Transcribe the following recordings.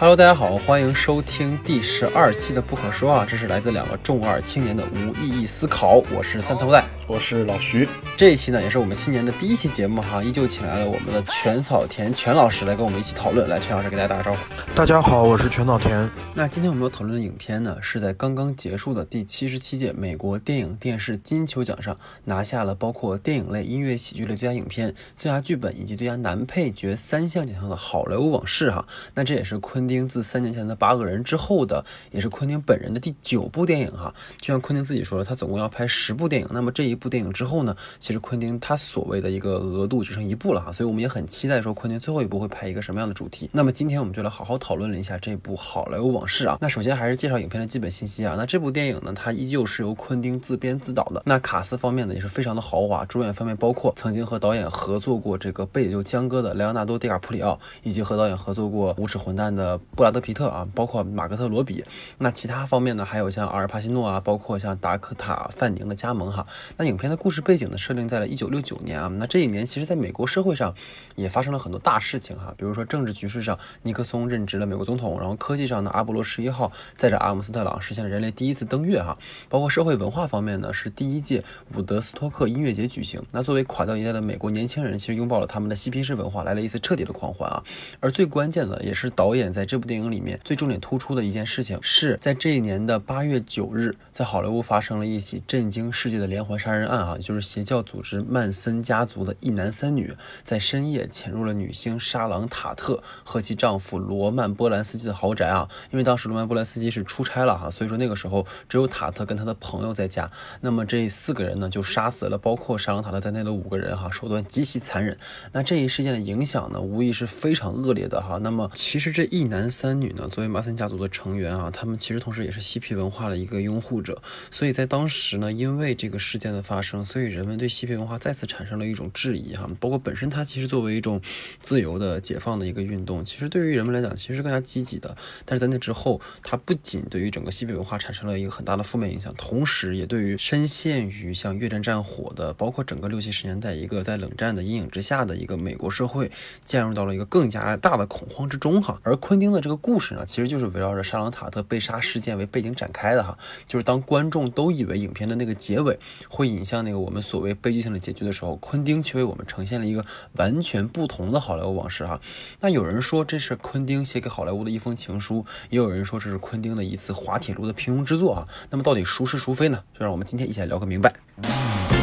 Hello，大家好，欢迎收听第十二期的不可说啊，这是来自两个重二青年的无意义思考，我是三头带，我是老徐。这一期呢，也是我们新年的第一期节目哈，依旧请来了我们的全草田全老师来跟我们一起讨论。来，全老师给大家打个招呼。大家好，我是全草田。那今天我们要讨论的影片呢，是在刚刚结束的第七十七届美国电影电视金球奖上拿下了包括电影类、音乐、喜剧类最佳影片、最佳剧本以及最佳男配角三项奖项的《好莱坞往事》哈。那这也是昆汀自三年前的《八个人》之后的，也是昆汀本人的第九部电影哈。就像昆汀自己说了，他总共要拍十部电影。那么这一部电影之后呢，其实昆汀他所谓的一个额度只剩一部了哈。所以我们也很期待说昆汀最后一部会拍一个什么样的主题。那么今天我们就来好好讨论了一下这部《好莱坞往事》啊。那首先还是介绍影片的基本信息啊。那这部电影呢，它依旧是由昆汀自编自导的。那卡斯方面呢，也是非常的豪华。主演方面包括曾经和导演合作过这个《被救江歌》的莱昂纳多·迪卡普里奥，以及和导演合作过《无耻混蛋》的布拉德·皮特啊，包括马格特·罗比。那其他方面呢，还有像阿尔帕西诺啊，包括像达科塔·范宁的加盟哈。那影片的故事背景呢，设定在了一九六九年啊。那这一年其实在美国社会上也发生了很多大事情哈，比如说政治局势上，尼克松任职了美国总统，然后科技上呢，阿波罗十一号载着阿姆斯特朗实现了人类第一次登月哈。包括社会文化方面呢，是第一届伍德斯托克音乐节举行。那作为垮掉一代的美国年轻人，其实拥抱了他们的嬉皮士文化，来了一次彻底的狂欢啊。而最关键的，也是导演在这部电影里面最重点突出的一件事情，是在这一年的八月九日，在好莱坞发生了一起震惊世界的连环杀人案啊，就是邪教组织曼森家族的一男三女在深夜潜入了女星莎朗塔特和其丈夫罗曼波兰斯基的豪宅啊。因为当时罗曼波兰斯基是出差了哈，所以说那个时候只有塔特跟他的朋友在家。那么这四个人呢，就杀死了包括莎朗塔特在内的五个人哈，手段极其残忍。那这一事件的影响呢，无疑是非常恶劣的哈。那么其实这一男男三女呢，作为马森家族的成员啊，他们其实同时也是嬉皮文化的一个拥护者。所以在当时呢，因为这个事件的发生，所以人们对嬉皮文化再次产生了一种质疑哈。包括本身它其实作为一种自由的解放的一个运动，其实对于人们来讲其实更加积极的。但是在那之后，它不仅对于整个嬉皮文化产生了一个很大的负面影响，同时也对于深陷于像越战战火的，包括整个六七十年代一个在冷战的阴影之下的一个美国社会，陷入到了一个更加大的恐慌之中哈。而昆汀的这个故事呢，其实就是围绕着沙朗塔特被杀事件为背景展开的哈。就是当观众都以为影片的那个结尾会引向那个我们所谓悲剧性的结局的时候，昆汀却为我们呈现了一个完全不同的好莱坞往事哈。那有人说这是昆汀写给好莱坞的一封情书，也有人说这是昆汀的一次滑铁卢的平庸之作啊。那么到底孰是孰非呢？就让我们今天一起来聊个明白。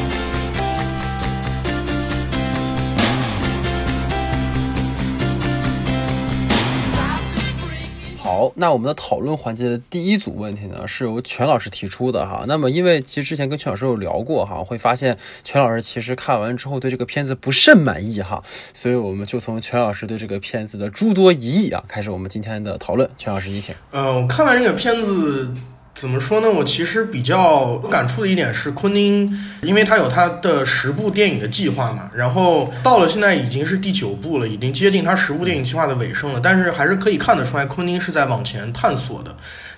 好，那我们的讨论环节的第一组问题呢，是由全老师提出的哈。那么，因为其实之前跟全老师有聊过哈，会发现全老师其实看完之后对这个片子不甚满意哈，所以我们就从全老师对这个片子的诸多疑义啊，开始我们今天的讨论。全老师，你请。嗯，看完这个片子。怎么说呢？我其实比较感触的一点是，昆汀，因为他有他的十部电影的计划嘛，然后到了现在已经是第九部了，已经接近他十部电影计划的尾声了。但是还是可以看得出来，昆汀是在往前探索的。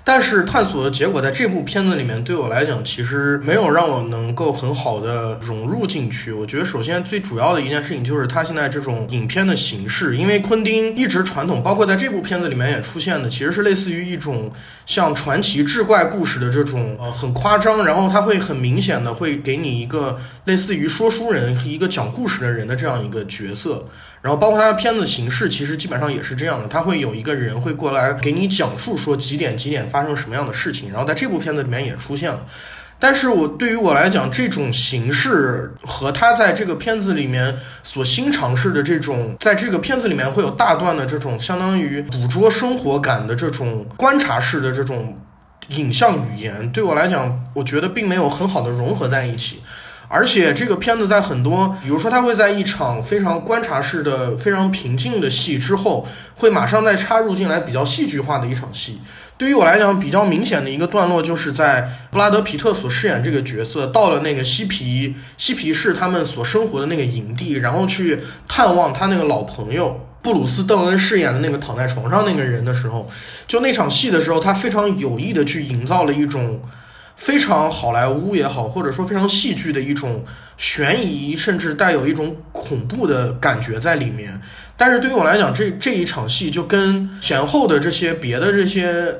但是探索的结果，在这部片子里面，对我来讲，其实没有让我能够很好的融入进去。我觉得，首先最主要的一件事情就是他现在这种影片的形式，因为昆汀一直传统，包括在这部片子里面也出现的，其实是类似于一种像传奇志怪故事的这种呃很夸张，然后他会很明显的会给你一个类似于说书人和一个讲故事的人的这样一个角色。然后包括他的片子形式，其实基本上也是这样的，他会有一个人会过来给你讲述说几点几点发生什么样的事情，然后在这部片子里面也出现了。但是我对于我来讲，这种形式和他在这个片子里面所新尝试的这种，在这个片子里面会有大段的这种相当于捕捉生活感的这种观察式的这种影像语言，对我来讲，我觉得并没有很好的融合在一起。而且这个片子在很多，比如说他会在一场非常观察式的、非常平静的戏之后，会马上再插入进来比较戏剧化的一场戏。对于我来讲，比较明显的一个段落，就是在布拉德皮特所饰演这个角色到了那个嬉皮嬉皮士他们所生活的那个营地，然后去探望他那个老朋友布鲁斯邓恩饰演的那个躺在床上那个人的时候，就那场戏的时候，他非常有意的去营造了一种。非常好莱坞也好，或者说非常戏剧的一种悬疑，甚至带有一种恐怖的感觉在里面。但是对于我来讲，这这一场戏就跟前后的这些别的这些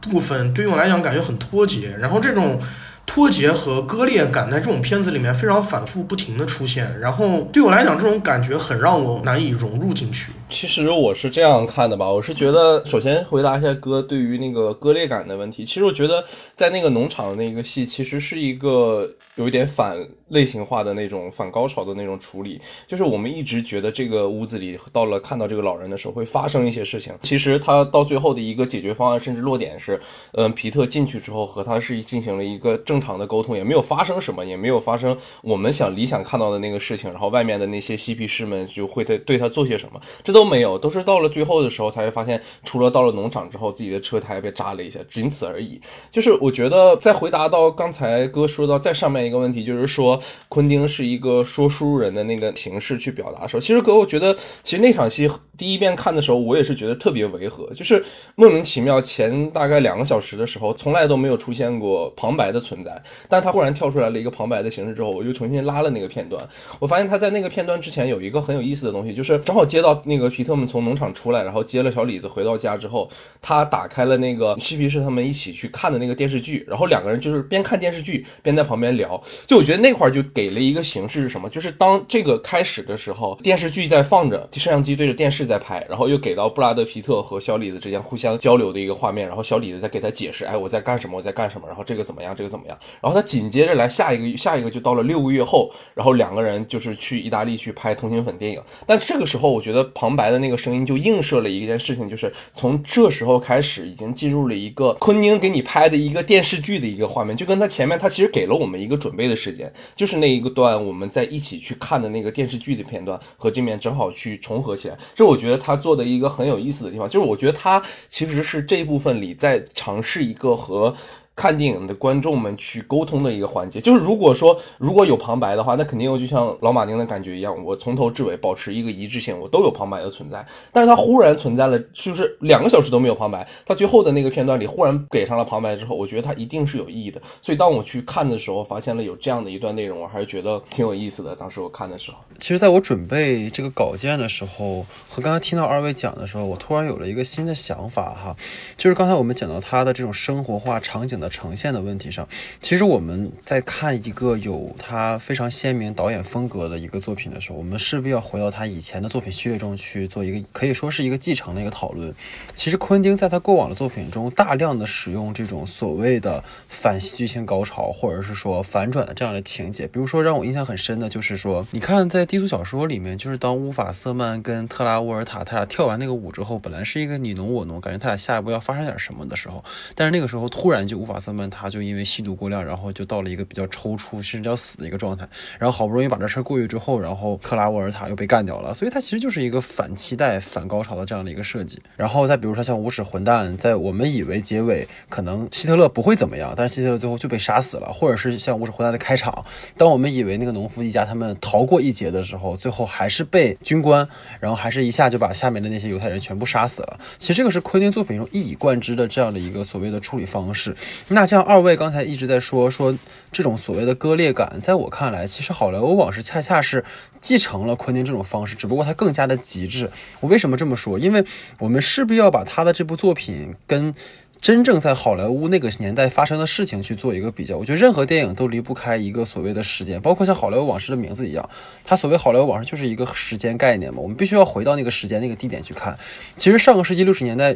部分，对于我来讲感觉很脱节。然后这种。脱节和割裂感在这种片子里面非常反复不停的出现，然后对我来讲，这种感觉很让我难以融入进去。其实我是这样看的吧，我是觉得，首先回答一下哥对于那个割裂感的问题。其实我觉得在那个农场的那个戏，其实是一个有一点反类型化的那种反高潮的那种处理。就是我们一直觉得这个屋子里到了看到这个老人的时候会发生一些事情，其实他到最后的一个解决方案，甚至落点是，嗯，皮特进去之后和他是进行了一个正常的沟通，也没有发生什么，也没有发生我们想理想看到的那个事情。然后外面的那些嬉皮士们就会对对他做些什么，这都没有，都是到了最后的时候才会发现，除了到了农场之后，自己的车胎被扎了一下，仅此而已。就是我觉得在回答到刚才哥说到再上面一个问题，就是说昆汀是一个说书人的那个形式去表达的时候，其实哥我觉得其实那场戏第一遍看的时候，我也是觉得特别违和，就是莫名其妙前大概两个小时的时候，从来都没有出现过旁白的存在，但他忽然跳出来了一个旁白的形式之后，我又重新拉了那个片段，我发现他在那个片段之前有一个很有意思的东西，就是正好接到那个皮特们从农场出来，然后接了小李子回到家之后，他打开了那个嬉皮士他们一起去看的那个电视剧，然后两个人就是边看电视剧边在旁边聊，就我觉得那块儿就给了一个形式是什么，就是当这个开始的时候，电视剧在放着，摄像机对着电视在拍，然后又给到布拉德皮特和小李子之间互相交流的一个画面，然后小李子在给他解释，哎，我在干什么，我在干什么，然后这个怎么样，这个怎么样，然后他紧接着来下一个下一个就到了六个月后，然后两个人就是去意大利去拍通心粉电影，但这个时候我觉得旁白的那个声音就映射了一件事情，就是从这时候开始已经进入了一个昆汀给你拍的一个电视剧的一个画面，就跟他前面他其实给了我们一个准备的时间，就是那一个段我们在一起去看的那个电视剧的片段和这面正好去重合起来，这我我觉得他做的一个很有意思的地方，就是我觉得他其实是这一部分里在尝试一个和。看电影的观众们去沟通的一个环节，就是如果说如果有旁白的话，那肯定又就像老马丁的感觉一样，我从头至尾保持一个一致性，我都有旁白的存在。但是他忽然存在了，就是两个小时都没有旁白，他最后的那个片段里忽然给上了旁白之后，我觉得他一定是有意义的。所以当我去看的时候，发现了有这样的一段内容，我还是觉得挺有意思的。当时我看的时候，其实在我准备这个稿件的时候，和刚才听到二位讲的时候，我突然有了一个新的想法哈，就是刚才我们讲到他的这种生活化场景的呈现的问题。上，其实我们在看一个有他非常鲜明导演风格的一个作品的时候，我们势必要回到他以前的作品序列中去做一个可以说是一个继承的一个讨论。其实昆汀在他过往的作品中，大量的使用这种所谓的反戏剧性高潮，或者是说反转的这样的情节。比如说让我印象很深的就是说，你看在低俗小说里面，就是当乌法瑟曼跟特拉沃尔塔他俩跳完那个舞之后，本来是一个你侬我侬，感觉他俩下一步要发生点什么的时候，但是那个时候突然就乌法瑟曼他就因为吸毒过量，然后就到了一个比较抽搐，甚至要死的一个状态。然后好不容易把这事儿过去之后，然后克拉沃尔塔又被干掉了。所以它其实就是一个反期待、反高潮的这样的一个设计。然后再比如说像无耻混蛋，在我们以为结尾可能希特勒不会怎么样，但是希特勒最后就被杀死了。或者是像无耻混蛋的开场，当我们以为那个农夫一家他们逃过一劫的时候，最后还是被军官，然后还是一下就把下面的那些犹太人全部杀死了。其实这个是昆汀作品中一以贯之的这样的一个所谓的处理方式。那像二位刚才一直在说说这种所谓的割裂感，在我看来，其实好莱坞往事恰恰是继承了昆汀这种方式，只不过它更加的极致。我为什么这么说？因为我们势必要把他的这部作品跟真正在好莱坞那个年代发生的事情去做一个比较。我觉得任何电影都离不开一个所谓的时间，包括像《好莱坞往事》的名字一样，它所谓好莱坞往事就是一个时间概念嘛。我们必须要回到那个时间、那个地点去看。其实上个世纪六十年代。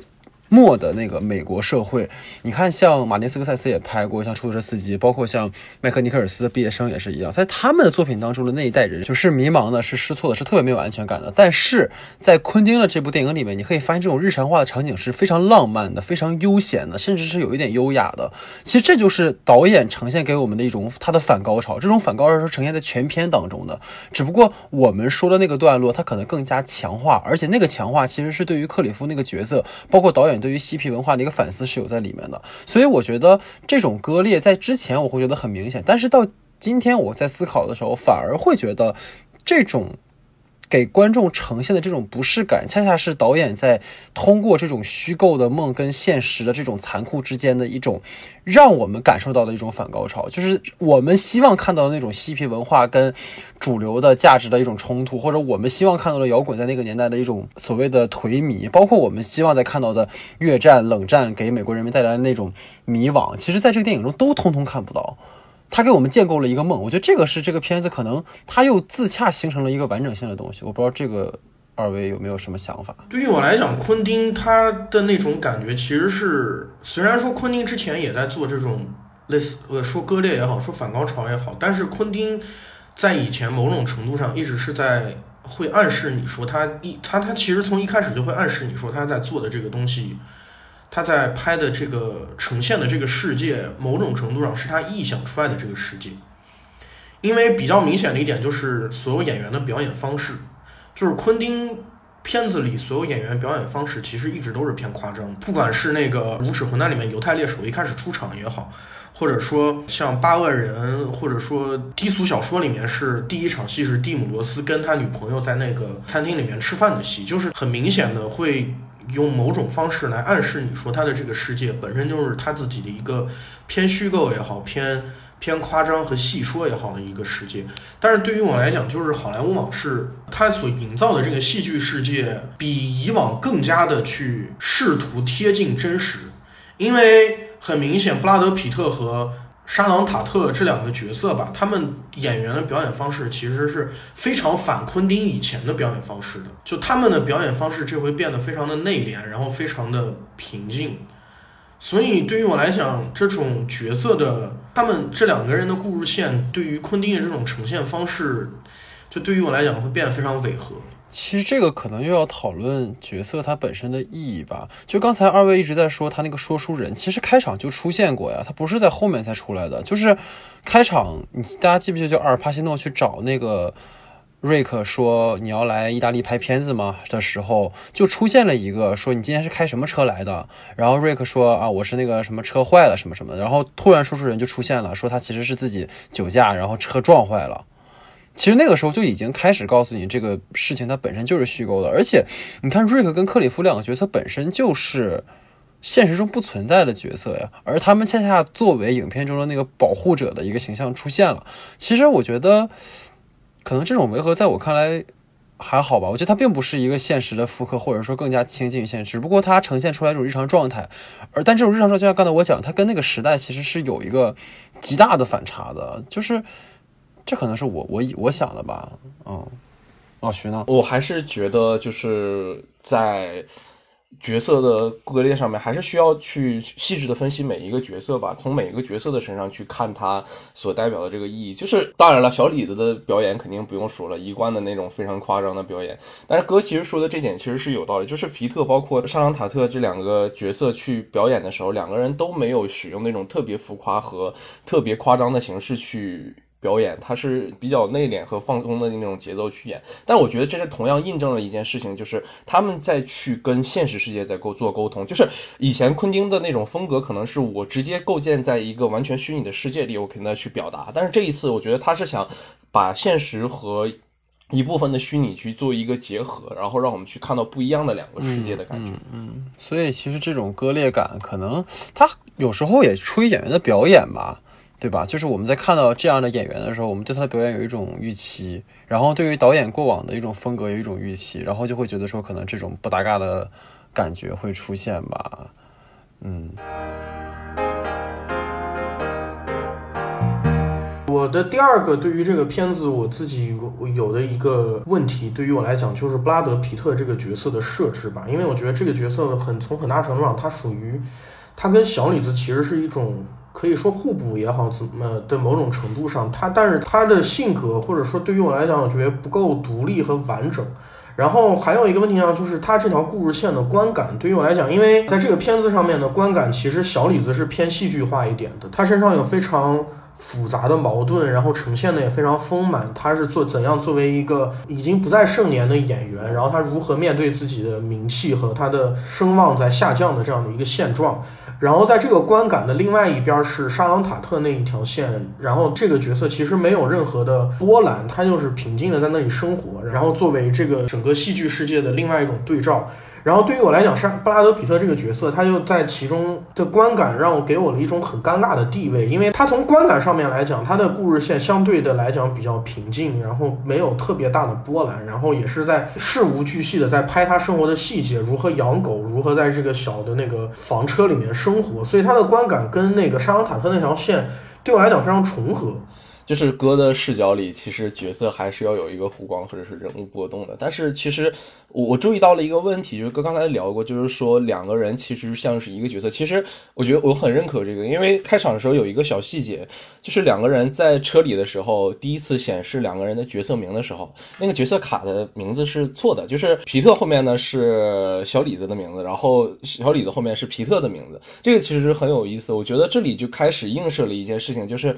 末的那个美国社会，你看，像马丁斯科塞斯也拍过，像出租车司机，包括像麦克尼克尔斯的毕业生也是一样，在他们的作品当中的那一代人，就是迷茫的，是失措的，是特别没有安全感的。但是在昆汀的这部电影里面，你可以发现这种日常化的场景是非常浪漫的，非常悠闲的，甚至是有一点优雅的。其实这就是导演呈现给我们的一种他的反高潮，这种反高潮是呈现在全片当中的。只不过我们说的那个段落，它可能更加强化，而且那个强化其实是对于克里夫那个角色，包括导演。对于嬉皮文化的一个反思是有在里面的，所以我觉得这种割裂在之前我会觉得很明显，但是到今天我在思考的时候，反而会觉得这种给观众呈现的这种不适感，恰恰是导演在通过这种虚构的梦跟现实的这种残酷之间的一种，让我们感受到的一种反高潮，就是我们希望看到的那种嬉皮文化跟主流的价值的一种冲突，或者我们希望看到的摇滚在那个年代的一种所谓的颓靡，包括我们希望在看到的越战、冷战给美国人民带来的那种迷惘，其实在这个电影中都通通看不到。他给我们建构了一个梦，我觉得这个是这个片子可能他又自洽形成了一个完整性的东西。我不知道这个二位有没有什么想法？对于我来讲，昆汀他的那种感觉其实是，虽然说昆汀之前也在做这种类似呃说割裂也好，说反高潮也好，但是昆汀在以前某种程度上一直是在会暗示你说他一他他其实从一开始就会暗示你说他在做的这个东西。他在拍的这个呈现的这个世界，某种程度上是他臆想出来的这个世界。因为比较明显的一点就是，所有演员的表演方式，就是昆汀片子里所有演员表演方式，其实一直都是偏夸张。不管是那个《无耻混蛋》里面犹太猎手一开始出场也好，或者说像《八恶人》，或者说低俗小说里面是第一场戏是蒂姆·罗斯跟他女朋友在那个餐厅里面吃饭的戏，就是很明显的会。用某种方式来暗示你说他的这个世界本身就是他自己的一个偏虚构也好，偏偏夸张和戏说也好的一个世界。但是对于我来讲，就是好莱坞往事他所营造的这个戏剧世界，比以往更加的去试图贴近真实，因为很明显，布拉德皮特和。沙朗塔特这两个角色吧，他们演员的表演方式其实是非常反昆汀以前的表演方式的。就他们的表演方式这回变得非常的内敛，然后非常的平静。所以对于我来讲，这种角色的他们这两个人的故事线，对于昆汀的这种呈现方式，就对于我来讲会变得非常违和。其实这个可能又要讨论角色它本身的意义吧。就刚才二位一直在说他那个说书人，其实开场就出现过呀，他不是在后面才出来的。就是开场，你大家记不记得，就阿尔帕西诺去找那个瑞克说你要来意大利拍片子吗的时候，就出现了一个说你今天是开什么车来的？然后瑞克说啊，我是那个什么车坏了什么什么的。然后突然说书人就出现了，说他其实是自己酒驾，然后车撞坏了。其实那个时候就已经开始告诉你，这个事情它本身就是虚构的，而且你看瑞克跟克里夫两个角色本身就是现实中不存在的角色呀，而他们恰恰作为影片中的那个保护者的一个形象出现了。其实我觉得，可能这种违和在我看来还好吧，我觉得它并不是一个现实的复刻，或者说更加亲近于现实，只不过它呈现出来一种日常状态。而但这种日常状态，就像刚才我讲，它跟那个时代其实是有一个极大的反差的，就是。这可能是我我我想的吧，嗯，老徐呢？我还是觉得就是在角色的割裂上面，还是需要去细致的分析每一个角色吧，从每一个角色的身上去看他所代表的这个意义。就是当然了，小李子的表演肯定不用说了，一贯的那种非常夸张的表演。但是哥其实说的这点其实是有道理，就是皮特包括沙朗塔特这两个角色去表演的时候，两个人都没有使用那种特别浮夸和特别夸张的形式去。表演，他是比较内敛和放松的那种节奏去演，但我觉得这是同样印证了一件事情，就是他们在去跟现实世界在沟做沟通。就是以前昆汀的那种风格，可能是我直接构建在一个完全虚拟的世界里，我跟他去表达。但是这一次，我觉得他是想把现实和一部分的虚拟去做一个结合，然后让我们去看到不一样的两个世界的感觉。嗯，所以其实这种割裂感，可能他有时候也出于演员的表演吧。对吧？就是我们在看到这样的演员的时候，我们对他的表演有一种预期，然后对于导演过往的一种风格有一种预期，然后就会觉得说可能这种不搭嘎的感觉会出现吧。嗯。我的第二个对于这个片子我自己有的一个问题，对于我来讲就是布拉德皮特这个角色的设置吧，因为我觉得这个角色很从很大程度上，他属于他跟小李子其实是一种。可以说互补也好，怎么的某种程度上，他但是他的性格或者说对于我来讲，我觉得不够独立和完整。然后还有一个问题呢，就是他这条故事线的观感，对于我来讲，因为在这个片子上面的观感，其实小李子是偏戏剧化一点的，他身上有非常复杂的矛盾，然后呈现的也非常丰满。他是做怎样作为一个已经不再盛年的演员，然后他如何面对自己的名气和他的声望在下降的这样的一个现状。然后在这个观感的另外一边是沙朗塔特那一条线，然后这个角色其实没有任何的波澜，他就是平静的在那里生活，然后作为这个整个戏剧世界的另外一种对照。然后对于我来讲，沙布拉德皮特这个角色，他就在其中的观感让我给我了一种很尴尬的地位，因为他从观感上面来讲，他的故事线相对的来讲比较平静，然后没有特别大的波澜，然后也是在事无巨细的在拍他生活的细节，如何养狗，如何在这个小的那个房车里面生活，所以他的观感跟那个沙朗塔特那条线对我来讲非常重合。就是哥的视角里，其实角色还是要有一个弧光或者是人物波动的。但是其实我我注意到了一个问题，就是哥刚才聊过，就是说两个人其实像是一个角色。其实我觉得我很认可这个，因为开场的时候有一个小细节，就是两个人在车里的时候，第一次显示两个人的角色名的时候，那个角色卡的名字是错的，就是皮特后面呢是小李子的名字，然后小李子后面是皮特的名字。这个其实很有意思，我觉得这里就开始映射了一件事情，就是。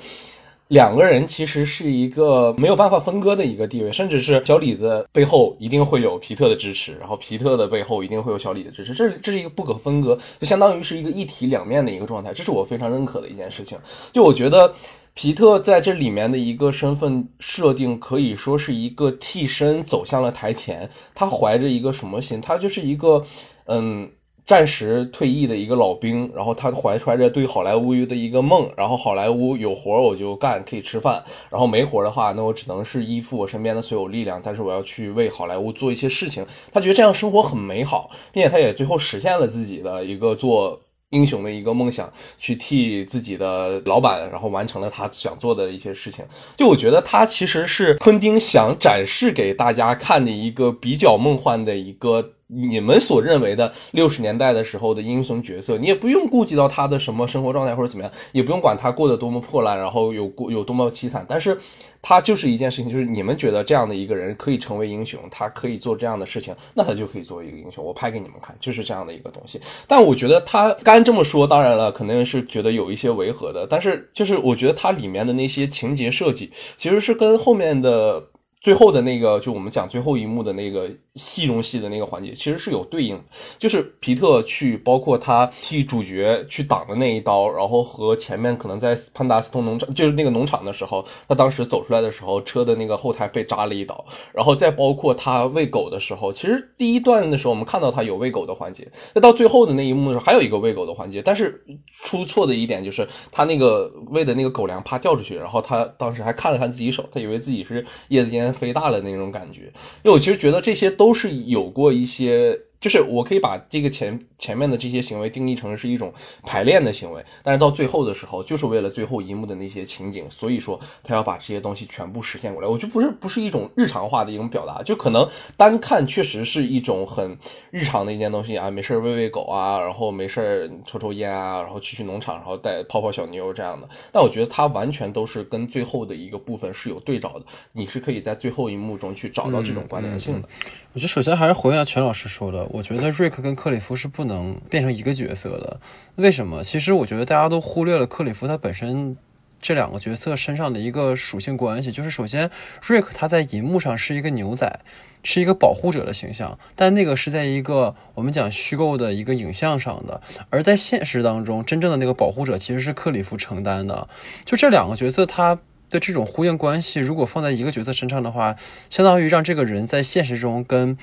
两个人其实是一个没有办法分割的一个地位，甚至是小李子背后一定会有皮特的支持，然后皮特的背后一定会有小李的支持，这这是一个不可分割，就相当于是一个一体两面的一个状态，这是我非常认可的一件事情。就我觉得皮特在这里面的一个身份设定可以说是一个替身走向了台前，他怀着一个什么心？他就是一个嗯。暂时退役的一个老兵，然后他怀揣着对好莱坞的一个梦，然后好莱坞有活我就干，可以吃饭；然后没活的话，那我只能是依附我身边的所有力量，但是我要去为好莱坞做一些事情。他觉得这样生活很美好，并且他也最后实现了自己的一个做英雄的一个梦想，去替自己的老板，然后完成了他想做的一些事情。就我觉得他其实是昆汀想展示给大家看的一个比较梦幻的一个。你们所认为的六十年代的时候的英雄角色，你也不用顾及到他的什么生活状态或者怎么样，也不用管他过得多么破烂，然后有过有多么凄惨。但是，他就是一件事情，就是你们觉得这样的一个人可以成为英雄，他可以做这样的事情，那他就可以作为一个英雄。我拍给你们看，就是这样的一个东西。但我觉得他干这么说，当然了，肯定是觉得有一些违和的。但是，就是我觉得它里面的那些情节设计，其实是跟后面的。最后的那个，就我们讲最后一幕的那个戏中戏的那个环节，其实是有对应，就是皮特去，包括他替主角去挡的那一刀，然后和前面可能在潘达斯通农场，就是那个农场的时候，他当时走出来的时候，车的那个后台被扎了一刀，然后再包括他喂狗的时候，其实第一段的时候我们看到他有喂狗的环节，那到最后的那一幕的时候还有一个喂狗的环节，但是出错的一点就是他那个喂的那个狗粮啪掉出去，然后他当时还看了看自己手，他以为自己是叶子烟。飞大了那种感觉，因为我其实觉得这些都是有过一些。就是我可以把这个前前面的这些行为定义成是一种排练的行为，但是到最后的时候，就是为了最后一幕的那些情景，所以说他要把这些东西全部实现过来。我觉得不是不是一种日常化的一种表达，就可能单看确实是一种很日常的一件东西啊，没事喂喂狗啊，然后没事抽抽烟啊，然后去去农场，然后带泡泡小妞这样的。但我觉得它完全都是跟最后的一个部分是有对照的，你是可以在最后一幕中去找到这种关联性的。我觉得首先还是回应下全老师说的。我觉得瑞克跟克里夫是不能变成一个角色的。为什么？其实我觉得大家都忽略了克里夫他本身这两个角色身上的一个属性关系。就是首先，瑞克他在银幕上是一个牛仔，是一个保护者的形象，但那个是在一个我们讲虚构的一个影像上的。而在现实当中，真正的那个保护者其实是克里夫承担的。就这两个角色，他。的这种呼应关系，如果放在一个角色身上的话，相当于让这个人在现实中跟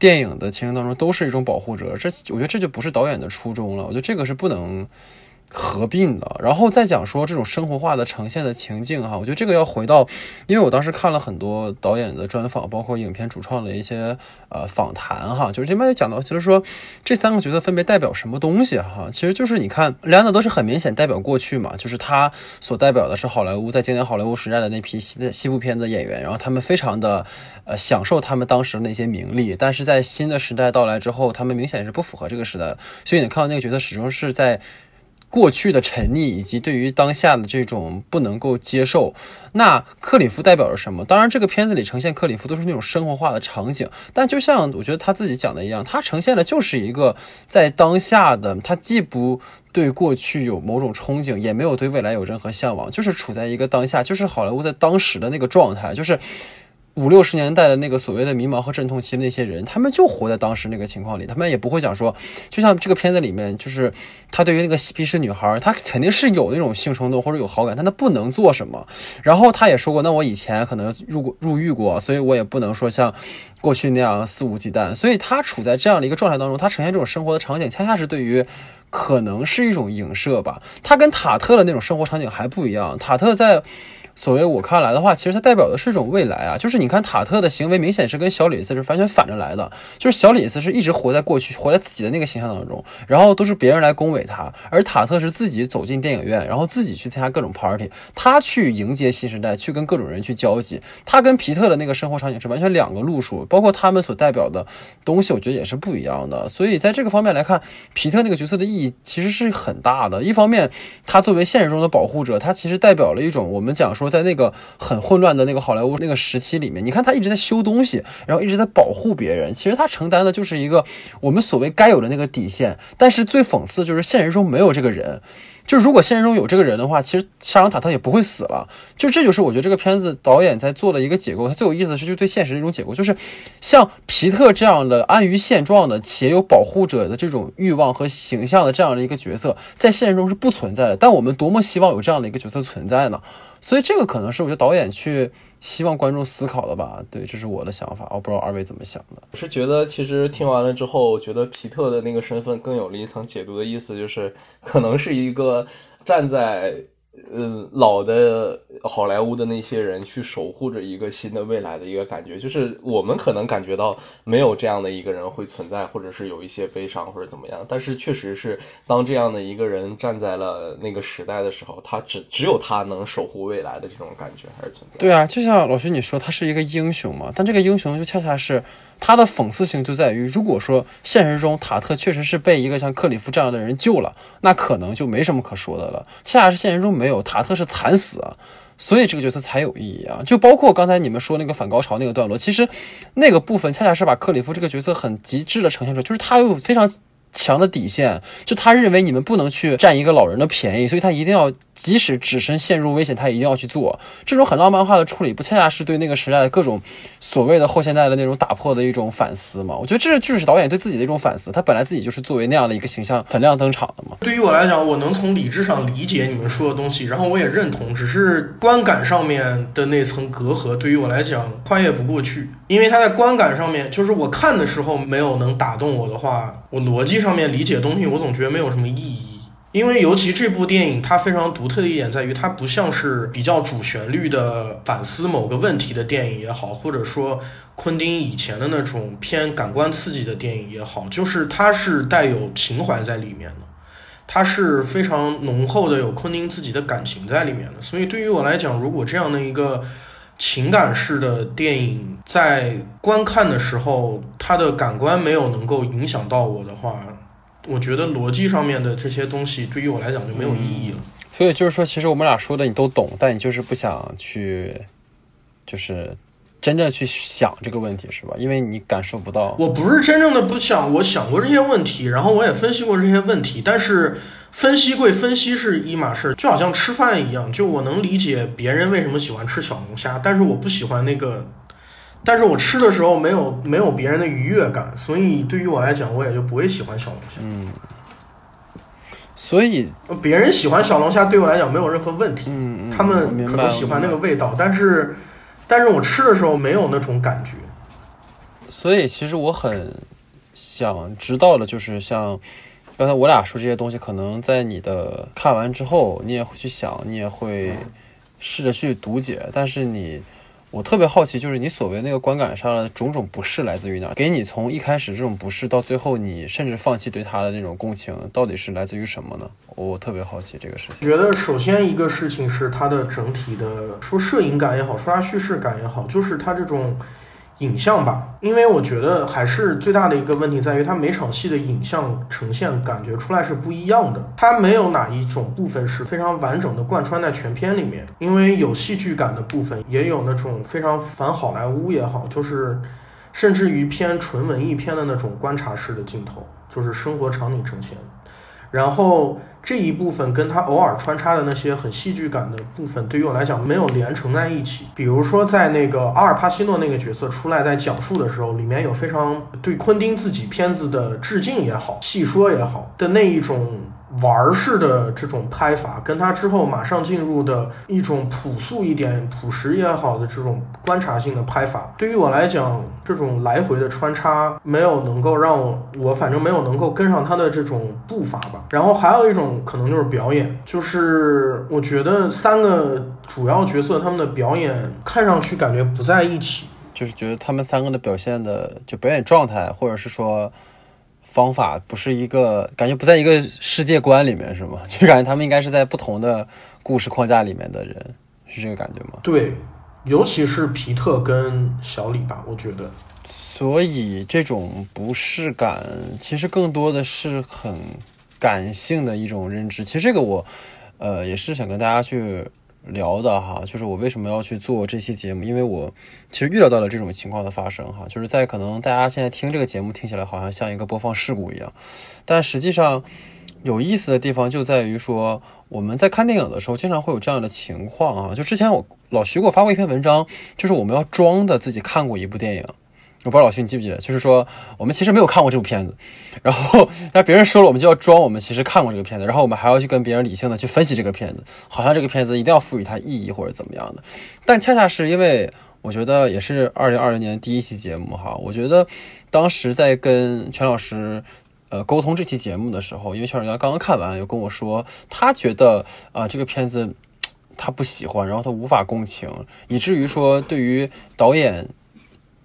电影的情节当中都是一种保护者。这我觉得这就不是导演的初衷了。我觉得这个是不能。合并的，然后再讲说这种生活化的呈现的情境哈，我觉得这个要回到，因为我当时看了很多导演的专访，包括影片主创的一些呃访谈哈，就是这边就讲到，其实说这三个角色分别代表什么东西哈，其实就是你看，两者都是很明显代表过去嘛，就是他所代表的是好莱坞在经典好莱坞时代的那批西西部片的演员，然后他们非常的呃享受他们当时的那些名利，但是在新的时代到来之后，他们明显是不符合这个时代，所以你看到那个角色始终是在。过去的沉溺以及对于当下的这种不能够接受。那克里夫代表着什么？当然，这个片子里呈现克里夫都是那种生活化的场景，但就像我觉得他自己讲的一样，他呈现的就是一个在当下的，他既不对过去有某种憧憬，也没有对未来有任何向往，就是处在一个当下，就是好莱坞在当时的那个状态，就是。五六十年代的那个所谓的迷茫和阵痛期的那些人，他们就活在当时那个情况里，他们也不会讲说，就像这个片子里面，就是他对于那个嬉皮士女孩，他肯定是有那种性冲动或者有好感，但他不能做什么。然后他也说过，那我以前可能入过入狱过，所以我也不能说像过去那样肆无忌惮。所以他处在这样的一个状态当中，他呈现这种生活的场景，恰恰是对于可能是一种影射吧。他跟塔特的那种生活场景还不一样，塔特在。所谓我看来的话，其实它代表的是一种未来啊，就是你看塔特的行为明显是跟小李子是完全反着来的，就是小李子是一直活在过去，活在自己的那个形象当中，然后都是别人来恭维他，而塔特是自己走进电影院，然后自己去参加各种 party，他去迎接新时代，去跟各种人去交集，他跟皮特的那个生活场景是完全两个路数，包括他们所代表的东西，我觉得也是不一样的。所以在这个方面来看，皮特那个角色的意义其实是很大的。一方面，他作为现实中的保护者，他其实代表了一种我们讲说。在那个很混乱的那个好莱坞那个时期里面，你看他一直在修东西，然后一直在保护别人。其实他承担的就是一个我们所谓该有的那个底线。但是最讽刺就是现实中没有这个人。就如果现实中有这个人的话，其实沙朗塔特也不会死了。就这就是我觉得这个片子导演在做的一个解构。他最有意思的是就对现实的一种解构，就是像皮特这样的安于现状的且有保护者的这种欲望和形象的这样的一个角色，在现实中是不存在的。但我们多么希望有这样的一个角色存在呢？所以这个可能是我觉得导演去希望观众思考的吧。对，这是我的想法，我不知道二位怎么想的。我是觉得其实听完了之后，觉得皮特的那个身份更有了一层解读的意思，就是可能是一个站在。嗯，老的好莱坞的那些人去守护着一个新的未来的一个感觉，就是我们可能感觉到没有这样的一个人会存在，或者是有一些悲伤或者怎么样。但是确实是，当这样的一个人站在了那个时代的时候，他只只有他能守护未来的这种感觉还是存在。对啊，就像老徐你说，他是一个英雄嘛，但这个英雄就恰恰是。他的讽刺性就在于，如果说现实中塔特确实是被一个像克里夫这样的人救了，那可能就没什么可说的了。恰恰是现实中没有塔特是惨死，所以这个角色才有意义啊！就包括刚才你们说那个反高潮那个段落，其实那个部分恰恰是把克里夫这个角色很极致的呈现出来，就是他有非常强的底线，就他认为你们不能去占一个老人的便宜，所以他一定要。即使只身陷入危险，他也一定要去做这种很浪漫化的处理，不恰恰是对那个时代的各种所谓的后现代的那种打破的一种反思吗？我觉得这是就是导演对自己的一种反思。他本来自己就是作为那样的一个形象很亮登场的嘛。对于我来讲，我能从理智上理解你们说的东西，然后我也认同，只是观感上面的那层隔阂，对于我来讲跨越不过去。因为他在观感上面，就是我看的时候没有能打动我的话，我逻辑上面理解东西，我总觉得没有什么意义。因为尤其这部电影，它非常独特的一点在于，它不像是比较主旋律的反思某个问题的电影也好，或者说昆汀以前的那种偏感官刺激的电影也好，就是它是带有情怀在里面的，它是非常浓厚的有昆汀自己的感情在里面的。所以对于我来讲，如果这样的一个情感式的电影在观看的时候，它的感官没有能够影响到我的话，我觉得逻辑上面的这些东西对于我来讲就没有意义了。所以就是说，其实我们俩说的你都懂，但你就是不想去，就是真正去想这个问题，是吧？因为你感受不到。我不是真正的不想，我想过这些问题，然后我也分析过这些问题，但是分析归分析是一码事，就好像吃饭一样，就我能理解别人为什么喜欢吃小龙虾，但是我不喜欢那个。但是我吃的时候没有没有别人的愉悦感，所以对于我来讲，我也就不会喜欢小龙虾。嗯，所以别人喜欢小龙虾对我来讲没有任何问题。嗯嗯，他们可能喜欢那个味道，但是但是我吃的时候没有那种感觉。所以其实我很想知道的，就是像刚才我俩说这些东西，可能在你的看完之后，你也会去想，你也会试着去读解，但是你。我特别好奇，就是你所谓那个观感上的种种不适来自于哪？给你从一开始这种不适到最后你甚至放弃对他的那种共情，到底是来自于什么呢？我特别好奇这个事情。觉得首先一个事情是它的整体的，说摄影感也好，说它叙事感也好，就是它这种影像吧，因为我觉得还是最大的一个问题在于，它每场戏的影像呈现感觉出来是不一样的，它没有哪一种部分是非常完整的贯穿在全片里面，因为有戏剧感的部分，也有那种非常反好莱坞也好，就是甚至于偏纯文艺片的那种观察式的镜头，就是生活场景呈现，然后。这一部分跟他偶尔穿插的那些很戏剧感的部分，对于我来讲没有连成在一起。比如说，在那个阿尔帕西诺那个角色出来在讲述的时候，里面有非常对昆汀自己片子的致敬也好，戏说也好的那一种。玩式的这种拍法，跟他之后马上进入的一种朴素一点、朴实也好的这种观察性的拍法，对于我来讲，这种来回的穿插没有能够让我，我反正没有能够跟上他的这种步伐吧。然后还有一种可能就是表演，就是我觉得三个主要角色他们的表演看上去感觉不在一起，就是觉得他们三个的表现的就表演状态，或者是说。方法不是一个，感觉不在一个世界观里面，是吗？就感觉他们应该是在不同的故事框架里面的人，是这个感觉吗？对，尤其是皮特跟小李吧，我觉得。所以这种不适感，其实更多的是很感性的一种认知。其实这个我，呃，也是想跟大家去。聊的哈，就是我为什么要去做这期节目，因为我其实预料到了这种情况的发生哈，就是在可能大家现在听这个节目听起来好像像一个播放事故一样，但实际上有意思的地方就在于说，我们在看电影的时候经常会有这样的情况啊，就之前我老徐给我发过一篇文章，就是我们要装的自己看过一部电影。我不知道老徐你记不记得，就是说我们其实没有看过这部片子，然后 那别人说了，我们就要装我们其实看过这个片子，然后我们还要去跟别人理性的去分析这个片子，好像这个片子一定要赋予它意义或者怎么样的。但恰恰是因为我觉得也是二零二零年第一期节目哈，我觉得当时在跟全老师呃沟通这期节目的时候，因为全老师刚刚看完，又跟我说他觉得啊这个片子 他不喜欢，然后他无法共情，以至于说对于导演。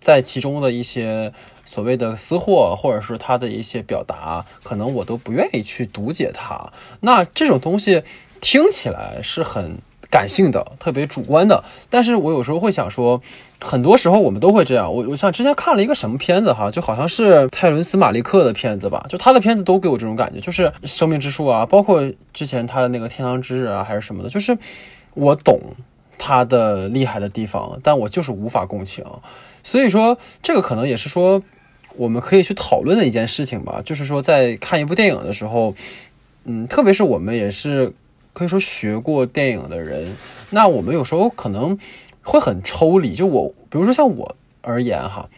在其中的一些所谓的私货，或者是他的一些表达，可能我都不愿意去读解它。那这种东西听起来是很感性的，特别主观的。但是我有时候会想说，很多时候我们都会这样。我我像之前看了一个什么片子哈，就好像是泰伦斯·马利克的片子吧，就他的片子都给我这种感觉，就是《生命之树》啊，包括之前他的那个《天堂之日》啊，还是什么的，就是我懂他的厉害的地方，但我就是无法共情。所以说，这个可能也是说，我们可以去讨论的一件事情吧。就是说，在看一部电影的时候，嗯，特别是我们也是可以说学过电影的人，那我们有时候可能会很抽离。就我，比如说像我而言哈，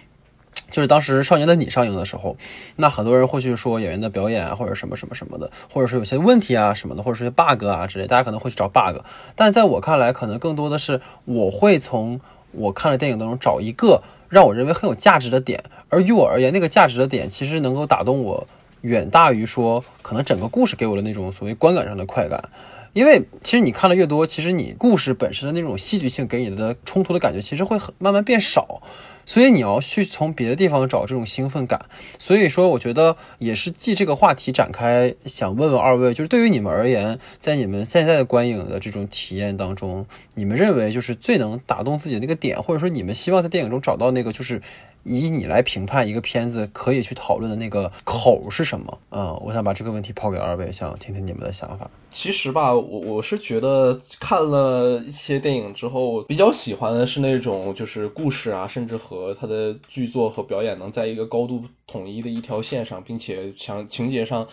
就是当时《少年的你》上映的时候，那很多人会去说演员的表演啊，或者什么什么什么的，或者是有些问题啊什么的，或者说些 bug 啊之类，大家可能会去找 bug。但在我看来，可能更多的是我会从我看了电影当中找一个。让我认为很有价值的点，而于我而言，那个价值的点其实能够打动我，远大于说可能整个故事给我的那种所谓观感上的快感。因为其实你看的越多，其实你故事本身的那种戏剧性给你的冲突的感觉，其实会慢慢变少。所以你要去从别的地方找这种兴奋感。所以说，我觉得也是借这个话题展开，想问问二位，就是对于你们而言，在你们现在的观影的这种体验当中，你们认为就是最能打动自己的那个点，或者说你们希望在电影中找到那个就是。以你来评判一个片子可以去讨论的那个口是什么？嗯，我想把这个问题抛给二位，想听听你们的想法。其实吧，我我是觉得看了一些电影之后，比较喜欢的是那种就是故事啊，甚至和他的剧作和表演能在一个高度统一的一条线上，并且强情节上。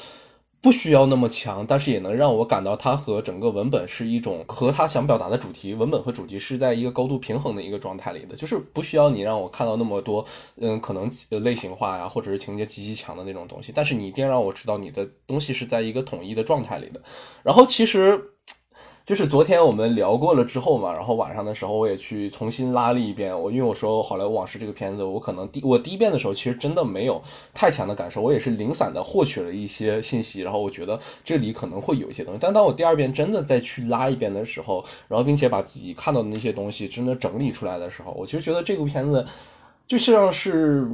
不需要那么强，但是也能让我感到它和整个文本是一种和他想表达的主题，文本和主题是在一个高度平衡的一个状态里的，就是不需要你让我看到那么多，嗯，可能类型化呀，或者是情节极其强的那种东西，但是你一定让我知道你的东西是在一个统一的状态里的。然后其实。就是昨天我们聊过了之后嘛，然后晚上的时候我也去重新拉了一遍。我因为我说《好莱坞往事》这个片子，我可能第我第一遍的时候其实真的没有太强的感受，我也是零散的获取了一些信息，然后我觉得这里可能会有一些东西。但当我第二遍真的再去拉一遍的时候，然后并且把自己看到的那些东西真的整理出来的时候，我其实觉得这部片子就像是。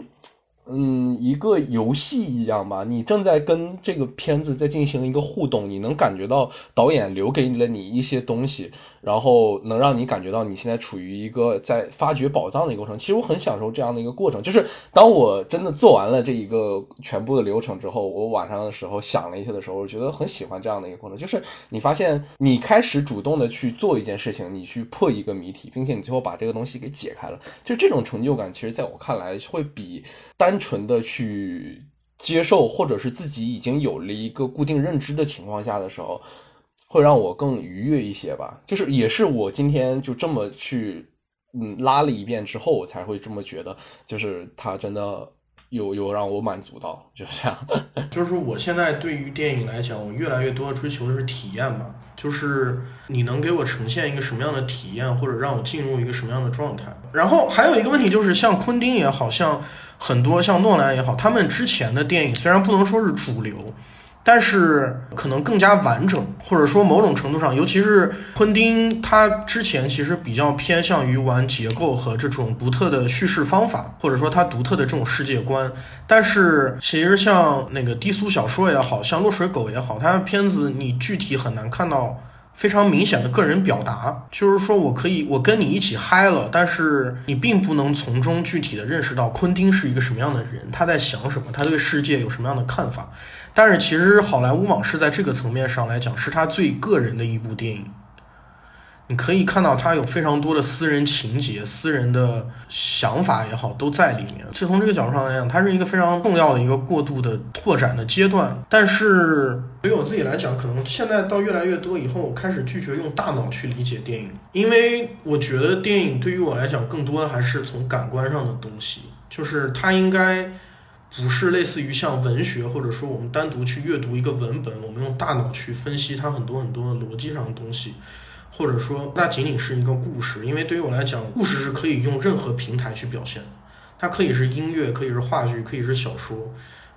嗯一个游戏一样吧，你正在跟这个片子在进行一个互动，你能感觉到导演留给了你一些东西，然后能让你感觉到你现在处于一个在发掘宝藏的一个过程。其实我很享受这样的一个过程，就是当我真的做完了这一个全部的流程之后，我晚上的时候想了一下的时候，我觉得很喜欢这样的一个过程，就是你发现你开始主动的去做一件事情，你去破一个谜题，并且你最后把这个东西给解开了，就这种成就感，其实在我看来会比单纯的去接受，或者是自己已经有了一个固定认知的情况下的时候，会让我更愉悦一些吧。就是也是我今天就这么去嗯拉了一遍之后，我才会这么觉得，就是他真的有有让我满足到，就是这样。就是我现在对于电影来讲，我越来越多的追求的是体验吧，就是你能给我呈现一个什么样的体验，或者让我进入一个什么样的状态。然后还有一个问题就是，像昆汀也好像很多像诺兰也好，他们之前的电影虽然不能说是主流。但是可能更加完整，或者说某种程度上，尤其是昆汀，他之前其实比较偏向于玩结构和这种独特的叙事方法，或者说他独特的这种世界观。但是其实像那个低俗小说也好像落水狗也好，他的片子你具体很难看到。非常明显的个人表达，就是说我可以，我跟你一起嗨了，但是你并不能从中具体的认识到昆汀是一个什么样的人，他在想什么，他对世界有什么样的看法。但是其实《好莱坞往事》在这个层面上来讲，是他最个人的一部电影。你可以看到他有非常多的私人情节、私人的想法也好，都在里面。就从这个角度上来讲，它是一个非常重要的一个过渡的拓展的阶段。但是对于我自己来讲，可能现在到越来越多以后，我开始拒绝用大脑去理解电影，因为我觉得电影对于我来讲，更多的还是从感官上的东西，就是它应该不是类似于像文学，或者说我们单独去阅读一个文本，我们用大脑去分析它很多很多的逻辑上的东西。或者说，那仅仅是一个故事，因为对于我来讲，故事是可以用任何平台去表现的，它可以是音乐，可以是话剧，可以是小说，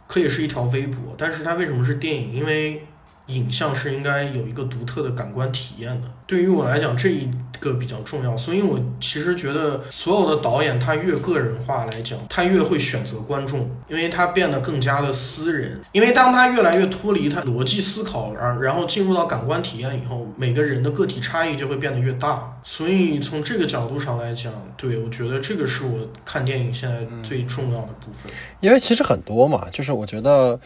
可以是一条微博，但是它为什么是电影？因为。影像是应该有一个独特的感官体验的，对于我来讲这一个比较重要，所以我其实觉得所有的导演他越个人化来讲，他越会选择观众，因为他变得更加的私人，因为当他越来越脱离他逻辑思考，然然后进入到感官体验以后，每个人的个体差异就会变得越大，所以从这个角度上来讲，对我觉得这个是我看电影现在最重要的部分，因为其实很多嘛，就是我觉得。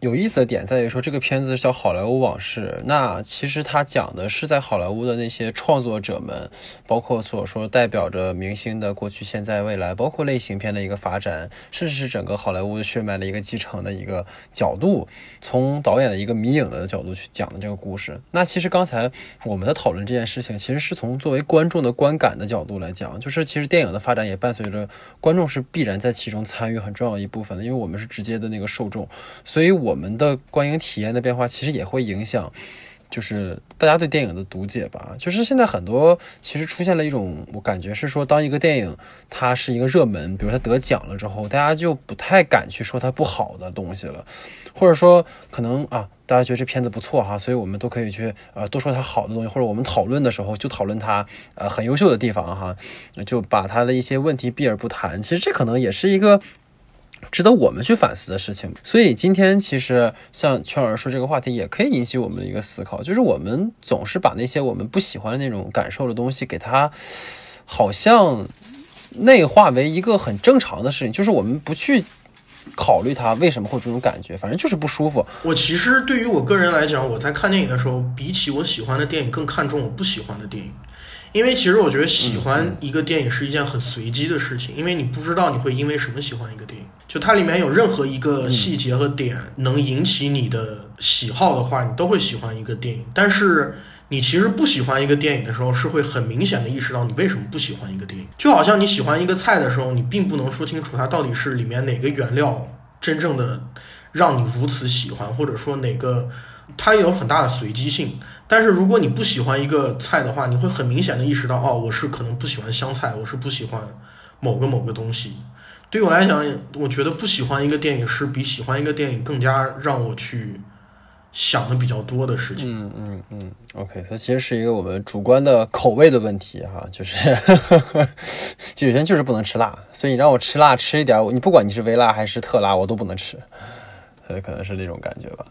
有意思的点在于说，这个片子叫《好莱坞往事》，那其实它讲的是在好莱坞的那些创作者们，包括所说代表着明星的过去、现在、未来，包括类型片的一个发展，甚至是整个好莱坞血脉的一个继承的一个角度，从导演的一个迷影的角度去讲的这个故事。那其实刚才我们的讨论这件事情，其实是从作为观众的观感的角度来讲，就是其实电影的发展也伴随着观众是必然在其中参与很重要一部分的，因为我们是直接的那个受众，所以。我我们的观影体验的变化，其实也会影响，就是大家对电影的读解吧。就是现在很多其实出现了一种，我感觉是说，当一个电影它是一个热门，比如它得奖了之后，大家就不太敢去说它不好的东西了，或者说可能啊，大家觉得这片子不错哈，所以我们都可以去呃多说它好的东西，或者我们讨论的时候就讨论它呃很优秀的地方哈，就把它的一些问题避而不谈。其实这可能也是一个。值得我们去反思的事情，所以今天其实像圈儿说这个话题，也可以引起我们的一个思考，就是我们总是把那些我们不喜欢的那种感受的东西，给它好像内化为一个很正常的事情，就是我们不去考虑它为什么会这种感觉，反正就是不舒服。我其实对于我个人来讲，我在看电影的时候，比起我喜欢的电影，更看重我不喜欢的电影。因为其实我觉得喜欢一个电影是一件很随机的事情，因为你不知道你会因为什么喜欢一个电影。就它里面有任何一个细节和点能引起你的喜好的话，你都会喜欢一个电影。但是你其实不喜欢一个电影的时候，是会很明显的意识到你为什么不喜欢一个电影。就好像你喜欢一个菜的时候，你并不能说清楚它到底是里面哪个原料真正的让你如此喜欢，或者说哪个它有很大的随机性。但是如果你不喜欢一个菜的话，你会很明显的意识到，哦，我是可能不喜欢香菜，我是不喜欢某个某个东西。对我来讲，我觉得不喜欢一个电影是比喜欢一个电影更加让我去想的比较多的事情。嗯嗯嗯，OK，它其实是一个我们主观的口味的问题哈，就是就有些人就是不能吃辣，所以你让我吃辣吃一点，你不管你是微辣还是特辣，我都不能吃，所以可能是那种感觉吧。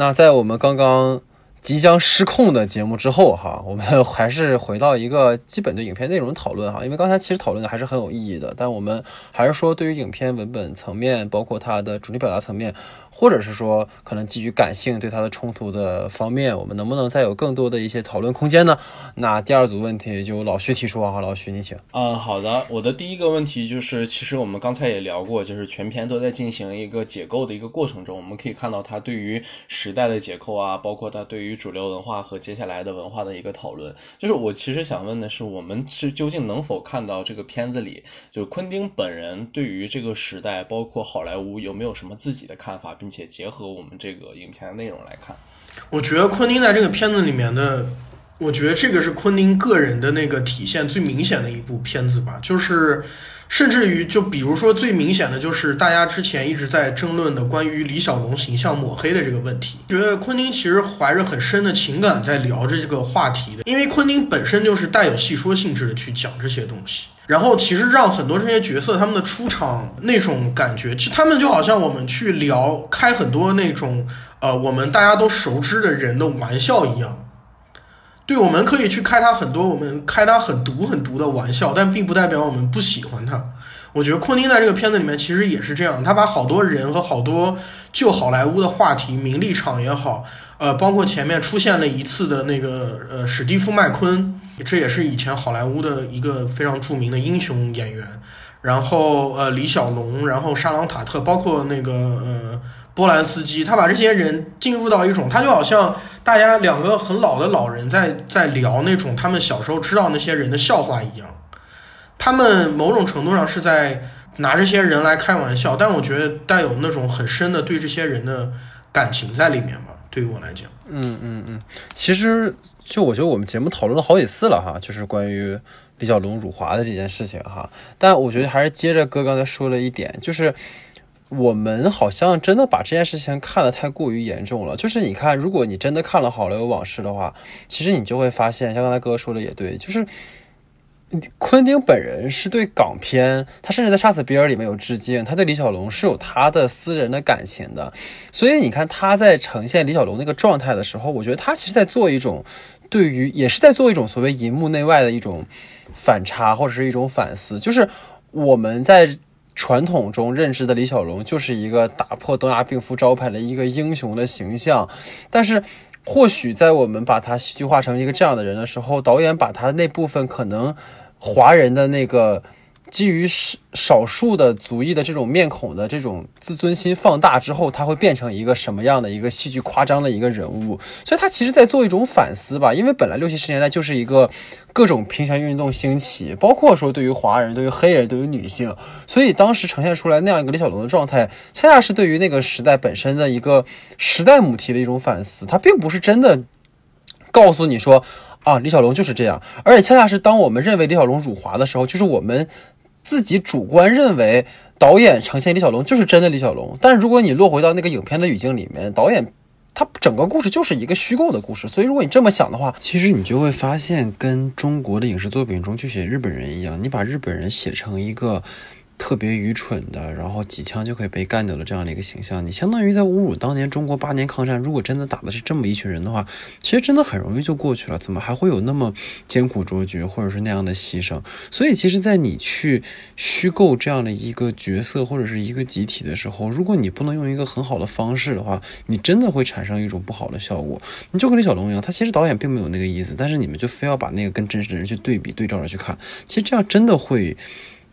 那在我们刚刚即将失控的节目之后，哈，我们还是回到一个基本的影片内容讨论哈，因为刚才其实讨论的还是很有意义的，但我们还是说对于影片文本层面，包括它的主题表达层面。或者是说，可能基于感性对它的冲突的方面，我们能不能再有更多的一些讨论空间呢？那第二组问题就老徐提出啊，老徐你请。嗯，好的，我的第一个问题就是，其实我们刚才也聊过，就是全篇都在进行一个解构的一个过程中，我们可以看到它对于时代的解构啊，包括它对于主流文化和接下来的文化的一个讨论。就是我其实想问的是，我们是究竟能否看到这个片子里，就是昆汀本人对于这个时代，包括好莱坞有没有什么自己的看法，并且结合我们这个影片的内容来看，我觉得昆汀在这个片子里面的，我觉得这个是昆汀个人的那个体现最明显的一部片子吧，就是。甚至于，就比如说最明显的就是大家之前一直在争论的关于李小龙形象抹黑的这个问题，觉得昆汀其实怀着很深的情感在聊着这个话题的，因为昆汀本身就是带有戏说性质的去讲这些东西，然后其实让很多这些角色他们的出场那种感觉，其实他们就好像我们去聊开很多那种呃我们大家都熟知的人的玩笑一样。对，我们可以去开他很多，我们开他很毒很毒的玩笑，但并不代表我们不喜欢他。我觉得昆汀在这个片子里面其实也是这样，他把好多人和好多旧好莱坞的话题，名利场也好，呃，包括前面出现了一次的那个呃史蒂夫麦昆，这也是以前好莱坞的一个非常著名的英雄演员，然后呃李小龙，然后沙朗塔特，包括那个呃。波兰斯基，他把这些人进入到一种，他就好像大家两个很老的老人在在聊那种他们小时候知道那些人的笑话一样，他们某种程度上是在拿这些人来开玩笑，但我觉得带有那种很深的对这些人的感情在里面吧。对于我来讲，嗯嗯嗯，其实就我觉得我们节目讨论了好几次了哈，就是关于李小龙辱华的这件事情哈，但我觉得还是接着哥刚才说了一点，就是。我们好像真的把这件事情看得太过于严重了。就是你看，如果你真的看了《好莱坞往事》的话，其实你就会发现，像刚才哥哥说的也对，就是昆汀本人是对港片，他甚至在《杀死比尔》里面有致敬，他对李小龙是有他的私人的感情的。所以你看他在呈现李小龙那个状态的时候，我觉得他其实在做一种对于，也是在做一种所谓银幕内外的一种反差，或者是一种反思，就是我们在。传统中认知的李小龙就是一个打破东亚病夫招牌的一个英雄的形象，但是或许在我们把他戏剧化成一个这样的人的时候，导演把他那部分可能华人的那个。基于少少数的族裔的这种面孔的这种自尊心放大之后，他会变成一个什么样的一个戏剧夸张的一个人物？所以他其实在做一种反思吧。因为本来六七十年代就是一个各种平权运动兴起，包括说对于华人、对于黑人、对于女性，所以当时呈现出来那样一个李小龙的状态，恰恰是对于那个时代本身的一个时代母题的一种反思。他并不是真的告诉你说啊，李小龙就是这样，而且恰恰是当我们认为李小龙辱华的时候，就是我们。自己主观认为导演呈现李小龙就是真的李小龙，但如果你落回到那个影片的语境里面，导演他整个故事就是一个虚构的故事，所以如果你这么想的话，其实你就会发现跟中国的影视作品中去写日本人一样，你把日本人写成一个。特别愚蠢的，然后几枪就可以被干掉的这样的一个形象，你相当于在侮辱当年中国八年抗战。如果真的打的是这么一群人的话，其实真的很容易就过去了。怎么还会有那么艰苦卓绝，或者是那样的牺牲？所以，其实，在你去虚构这样的一个角色或者是一个集体的时候，如果你不能用一个很好的方式的话，你真的会产生一种不好的效果。你就跟李小龙一样，他其实导演并没有那个意思，但是你们就非要把那个跟真实的人去对比对照着去看，其实这样真的会。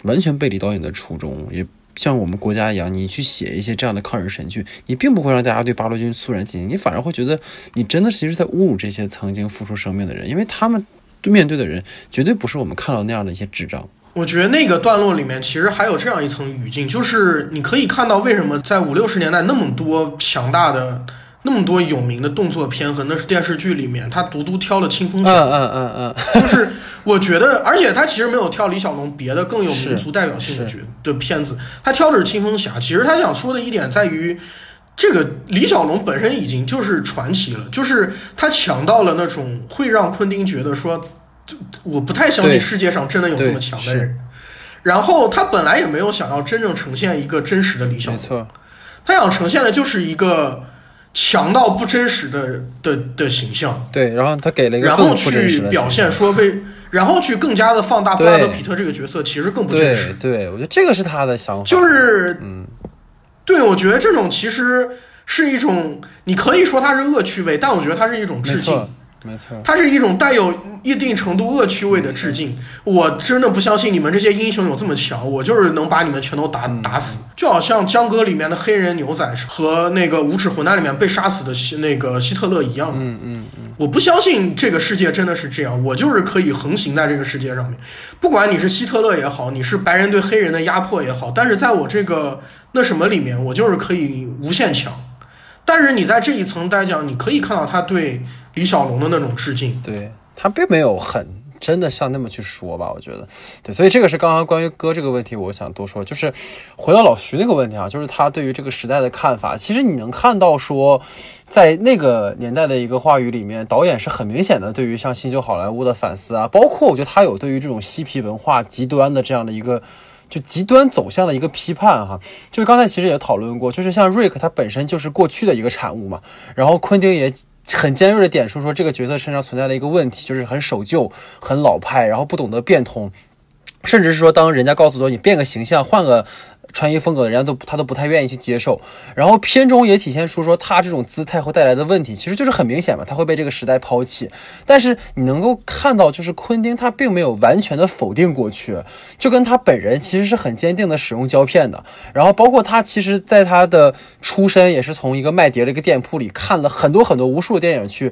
完全背离导演的初衷，也像我们国家一样，你去写一些这样的抗日神剧，你并不会让大家对八路军肃然起敬，你反而会觉得你真的其实在侮辱这些曾经付出生命的人，因为他们面对的人绝对不是我们看到那样的一些智障。我觉得那个段落里面其实还有这样一层语境，就是你可以看到为什么在五六十年代那么多强大的那么多有名的动作片和那是电视剧里面，他独独挑了《清风嗯侠》嗯嗯嗯，就是我觉得，而且他其实没有挑李小龙别的更有民族代表性的角的片子，他挑的是《清风侠》。其实他想说的一点在于，这个李小龙本身已经就是传奇了，就是他强到了那种会让昆汀觉得说，就我不太相信世界上真的有这么强的人。然后他本来也没有想要真正呈现一个真实的李小龙，他想呈现的就是一个强到不真实的的的形象。对，然后他给了一个然后去表现说为，然后去更加的放大布拉德皮特这个角色，其实更不真对实。对，我觉得这个是他的想法，就是，嗯，对我觉得这种其实是一种，你可以说它是恶趣味，但我觉得它是一种致敬没错，它是一种带有一定程度恶趣味的致敬。我真的不相信你们这些英雄有这么强，我就是能把你们全都打嗯打死。就好像江歌里面的黑人牛仔和那个无耻混蛋里面被杀死的希那个希特勒一样。嗯嗯嗯，我不相信这个世界真的是这样，我就是可以横行在这个世界上面，不管你是希特勒也好，你是白人对黑人的压迫也好，但是在我这个那什么里面，我就是可以无限强。但是你在这一层来讲，你可以看到他对李小龙的那种致敬。对他并没有很真的像那么去说吧，我觉得，对，所以这个是刚刚关于歌这个问题，我想多说，就是回到老徐那个问题啊，就是他对于这个时代的看法，其实你能看到说，在那个年代的一个话语里面，导演是很明显的对于像新旧好莱坞的反思啊，包括我觉得他有对于这种嬉皮文化极端的这样的一个。就极端走向的一个批判哈，就是刚才其实也讨论过，就是像瑞克他本身就是过去的一个产物嘛，然后昆汀也很尖锐的点说说这个角色身上存在的一个问题，就是很守旧、很老派，然后不懂得变通，甚至是说当人家告诉说你变个形象、换个穿衣风格，人家都他都不太愿意去接受。然后片中也体现出说他这种姿态会带来的问题，其实就是很明显嘛，他会被这个时代抛弃。但是你能够看到，就是昆汀他并没有完全的否定过去，就跟他本人其实是很坚定的使用胶片的。然后包括他其实在他的出身也是从一个卖碟的一个店铺里看了很多很多无数的电影去，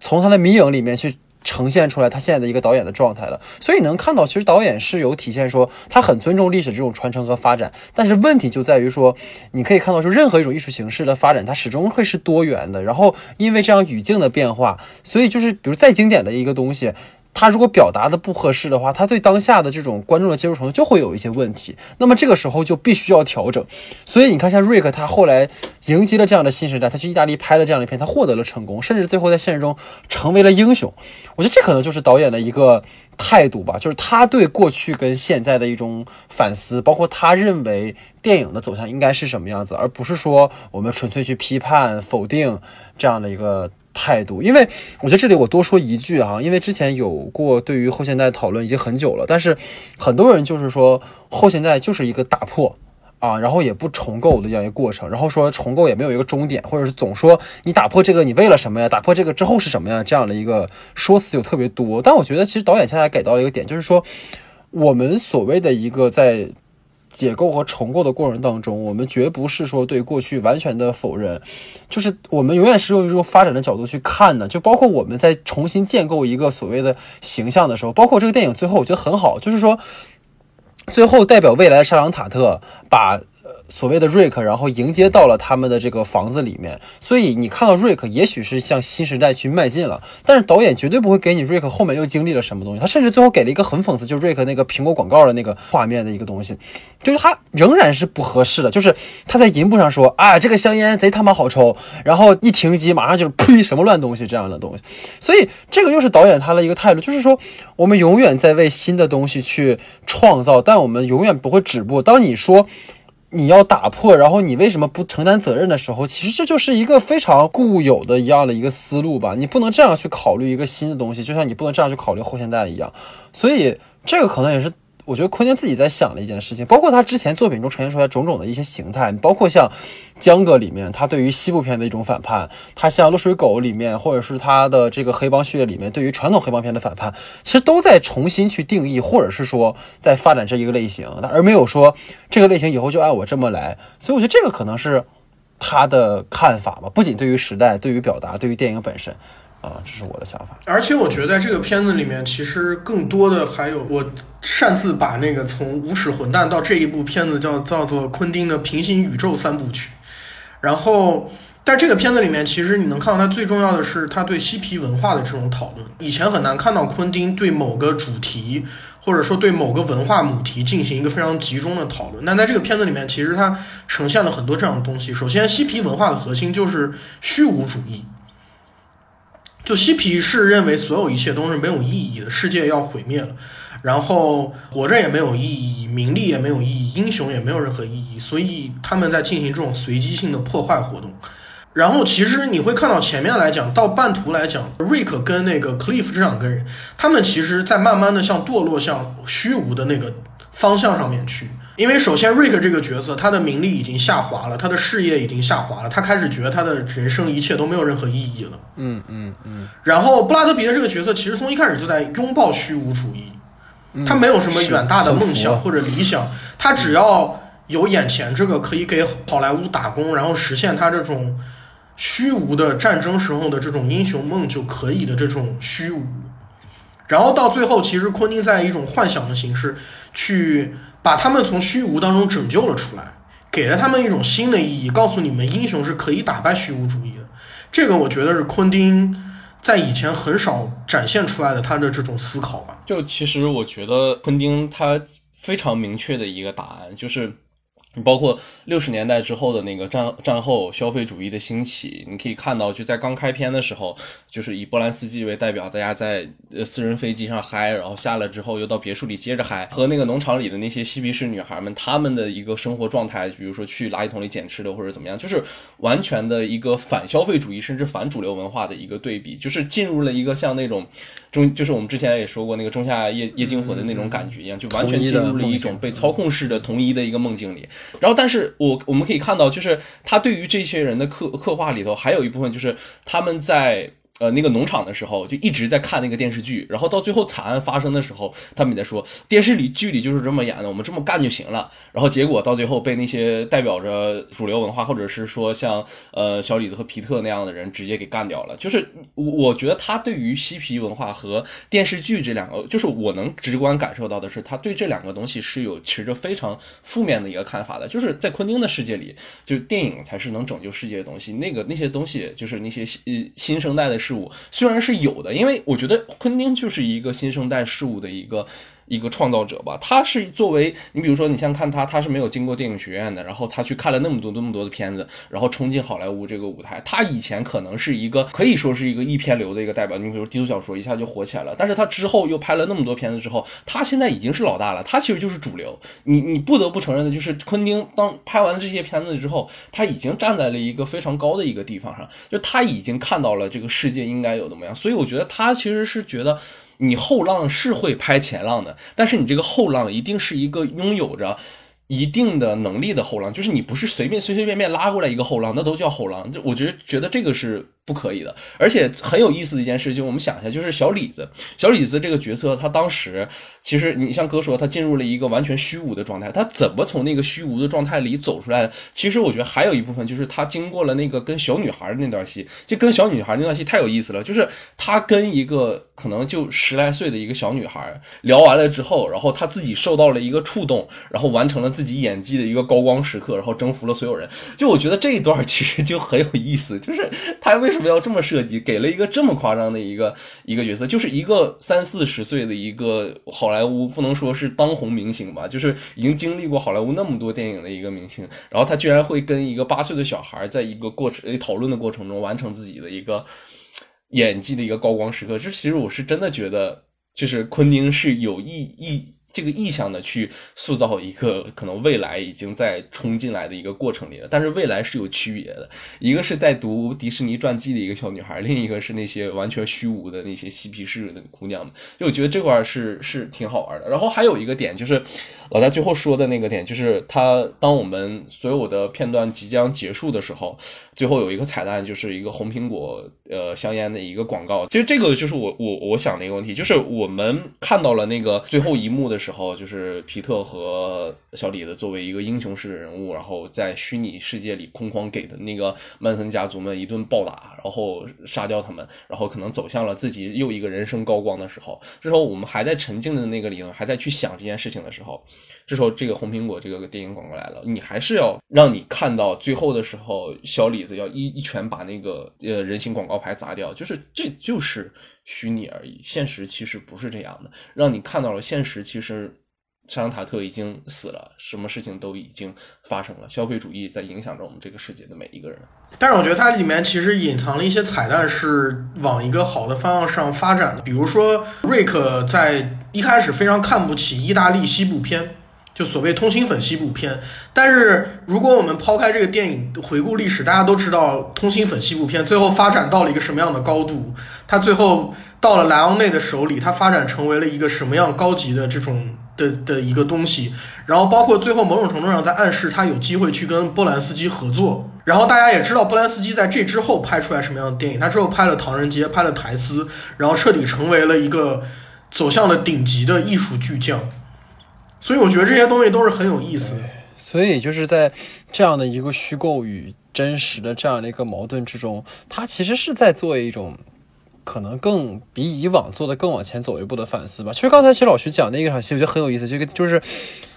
从他的迷影里面去。呈现出来他现在的一个导演的状态了，所以能看到，其实导演是有体现说他很尊重历史这种传承和发展，但是问题就在于说，你可以看到说任何一种艺术形式的发展，它始终会是多元的，然后因为这样语境的变化，所以就是比如再经典的一个东西。他如果表达的不合适的话，他对当下的这种观众的接受程度就会有一些问题。那么这个时候就必须要调整。所以你看，像瑞克，他后来迎接了这样的新时代，他去意大利拍了这样的片，他获得了成功，甚至最后在现实中成为了英雄。我觉得这可能就是导演的一个态度吧，就是他对过去跟现在的一种反思，包括他认为电影的走向应该是什么样子，而不是说我们纯粹去批判、否定这样的一个。态度，因为我觉得这里我多说一句啊，因为之前有过对于后现代讨论已经很久了，但是很多人就是说后现代就是一个打破啊，然后也不重构的这样一个过程，然后说重构也没有一个终点，或者是总说你打破这个你为了什么呀？打破这个之后是什么呀？这样的一个说辞就特别多，但我觉得其实导演恰恰给到一个点，就是说我们所谓的一个在。解构和重构的过程当中，我们绝不是说对过去完全的否认，就是我们永远是用一种发展的角度去看的。就包括我们在重新建构一个所谓的形象的时候，包括这个电影最后，我觉得很好，就是说最后代表未来的沙朗塔特把。所谓的瑞克，然后迎接到了他们的这个房子里面，所以你看到瑞克，也许是向新时代去迈进了，但是导演绝对不会给你瑞克后面又经历了什么东西，他甚至最后给了一个很讽刺，就是瑞克那个苹果广告的那个画面的一个东西，就是他仍然是不合适的，就是他在银幕上说啊这个香烟贼他妈好抽，然后一停机马上就是呸什么乱东西这样的东西，所以这个又是导演他的一个态度，就是说我们永远在为新的东西去创造，但我们永远不会止步。当你说。你要打破，然后你为什么不承担责任的时候，其实这就是一个非常固有的一样的一个思路吧。你不能这样去考虑一个新的东西，就像你不能这样去考虑后现代一样。所以这个可能也是我觉得昆汀自己在想的一件事情，包括他之前作品中呈现出来种种的一些形态，包括像江哥里面他对于西部片的一种反叛，他像落水狗里面，或者是他的这个黑帮序列里面对于传统黑帮片的反叛，其实都在重新去定义，或者是说在发展这一个类型，而没有说这个类型以后就按我这么来。所以我觉得这个可能是他的看法吧，不仅对于时代，对于表达，对于电影本身。啊，这是我的想法。而且我觉得在这个片子里面，其实更多的还有我擅自把那个从无耻混蛋到这一部片子叫叫做昆汀的平行宇宙三部曲。然后在这个片子里面，其实你能看到它最重要的是他对嬉皮文化的这种讨论。以前很难看到昆汀对某个主题，或者说对某个文化母题进行一个非常集中的讨论。但在这个片子里面，其实它呈现了很多这样的东西。首先，嬉皮文化的核心就是虚无主义，就嬉皮士认为所有一切都是没有意义的，世界要毁灭了，然后活着也没有意义，名利也没有意义，英雄也没有任何意义，所以他们在进行这种随机性的破坏活动。然后其实你会看到前面来讲到半途来讲，瑞克跟那个 Cliff 这两个人，他们其实在慢慢的向堕落、向虚无的那个方向上面去。因为首先瑞克这个角色，他的名利已经下滑了，他的事业已经下滑了，他开始觉得他的人生一切都没有任何意义了。嗯嗯嗯。然后布拉德皮特这个角色，其实从一开始就在拥抱虚无主义，他没有什么远大的梦想或者理想，他只要有眼前这个可以给好莱坞打工，然后实现他这种。虚无的战争时候的这种英雄梦就可以的这种虚无，然后到最后，其实昆汀在一种幻想的形式去把他们从虚无当中拯救了出来，给了他们一种新的意义，告诉你们英雄是可以打败虚无主义的。这个我觉得是昆汀在以前很少展现出来的他的这种思考吧。就其实我觉得昆汀他非常明确的一个答案就是。你包括六十年代之后的那个战战后消费主义的兴起，你可以看到，就在刚开篇的时候，就是以波兰斯基为代表，大家在呃私人飞机上嗨，然后下来之后又到别墅里接着嗨，和那个农场里的那些嬉皮士女孩们，她们的一个生活状态，比如说去垃圾桶里捡吃的或者怎么样，就是完全的一个反消费主义甚至反主流文化的一个对比，就是进入了一个像那种中，就是我们之前也说过那个仲夏夜夜惊魂的那种感觉一样，就完全进入了一种被操控式的统一的一个梦境里。然后，但是我我们可以看到，就是他对于这些人的刻刻画里头，还有一部分就是他们在。呃，那个农场的时候就一直在看那个电视剧，然后到最后惨案发生的时候，他们也在说电视里剧里就是这么演的，我们这么干就行了。然后结果到最后被那些代表着主流文化，或者是说像呃小李子和皮特那样的人直接给干掉了。就是我我觉得他对于嬉皮文化和电视剧这两个，就是我能直观感受到的是，他对这两个东西是有持着非常负面的一个看法的。就是在昆汀的世界里，就电影才是能拯救世界的东西，那个那些东西就是那些新新生代的。事物虽然是有的，因为我觉得昆汀就是一个新生代事物的一个。一个创造者吧，他是作为你比如说，你像看他，他是没有经过电影学院的，然后他去看了那么多那么多的片子，然后冲进好莱坞这个舞台。他以前可能是一个可以说是一个一片流的一个代表，你比如低俗小说一下就火起来了。但是他之后又拍了那么多片子之后，他现在已经是老大了，他其实就是主流。你你不得不承认的就是，昆汀当拍完了这些片子之后，他已经站在了一个非常高的一个地方上，就他已经看到了这个世界应该有的么样。所以我觉得他其实是觉得。你后浪是会拍前浪的，但是你这个后浪一定是一个拥有着一定的能力的后浪，就是你不是随便随随便便拉过来一个后浪，那都叫后浪。就我觉得觉得这个是。不可以的，而且很有意思的一件事情，我们想一下，就是小李子，小李子这个角色，他当时其实你像哥说，他进入了一个完全虚无的状态，他怎么从那个虚无的状态里走出来？其实我觉得还有一部分就是他经过了那个跟小女孩的那段戏，就跟小女孩那段戏太有意思了，就是他跟一个可能就十来岁的一个小女孩聊完了之后，然后他自己受到了一个触动，然后完成了自己演技的一个高光时刻，然后征服了所有人。就我觉得这一段其实就很有意思，就是他为。为什么要这么设计？给了一个这么夸张的一个一个角色，就是一个三四十岁的一个好莱坞，不能说是当红明星吧，就是已经经历过好莱坞那么多电影的一个明星，然后他居然会跟一个八岁的小孩在一个过程讨论的过程中完成自己的一个演技的一个高光时刻。这其实我是真的觉得，就是昆汀是有意意。这个意向的去塑造一个可能未来已经在冲进来的一个过程里了，但是未来是有区别的，一个是在读迪士尼传记的一个小女孩，另一个是那些完全虚无的那些嬉皮士的姑娘们，就我觉得这块是是挺好玩的。然后还有一个点就是，老大最后说的那个点，就是他当我们所有的片段即将结束的时候，最后有一个彩蛋，就是一个红苹果呃香烟的一个广告。其实这个就是我我我想的一个问题，就是我们看到了那个最后一幕的。时候，就是皮特和小李子作为一个英雄式的人物，然后在虚拟世界里空旷给的那个曼森家族们一顿暴打，然后杀掉他们，然后可能走向了自己又一个人生高光的时候，这时候我们还在沉浸的那个里头，还在去想这件事情的时候，这时候这个红苹果这个电影广告来了，你还是要让你看到最后的时候，小李子要一一拳把那个呃人形广告牌砸掉，就是这就是虚拟而已，现实其实不是这样的，让你看到了现实其实。沙朗塔特已经死了，什么事情都已经发生了。消费主义在影响着我们这个世界的每一个人。但是我觉得它里面其实隐藏了一些彩蛋，是往一个好的方向上发展的。比如说，瑞克在一开始非常看不起意大利西部片，就所谓通心粉西部片。但是如果我们抛开这个电影回顾历史，大家都知道通心粉西部片最后发展到了一个什么样的高度？它最后到了莱昂内的手里，它发展成为了一个什么样高级的这种。的的一个东西，然后包括最后某种程度上在暗示他有机会去跟波兰斯基合作，然后大家也知道波兰斯基在这之后拍出来什么样的电影，他之后拍了《唐人街》，拍了《苔丝》，然后彻底成为了一个走向了顶级的艺术巨匠，所以我觉得这些东西都是很有意思。所以就是在这样的一个虚构与真实的这样的一个矛盾之中，他其实是在做一种。可能更比以往做的更往前走一步的反思吧。其实刚才其实老徐讲那一场戏，我觉得很有意思。这个就是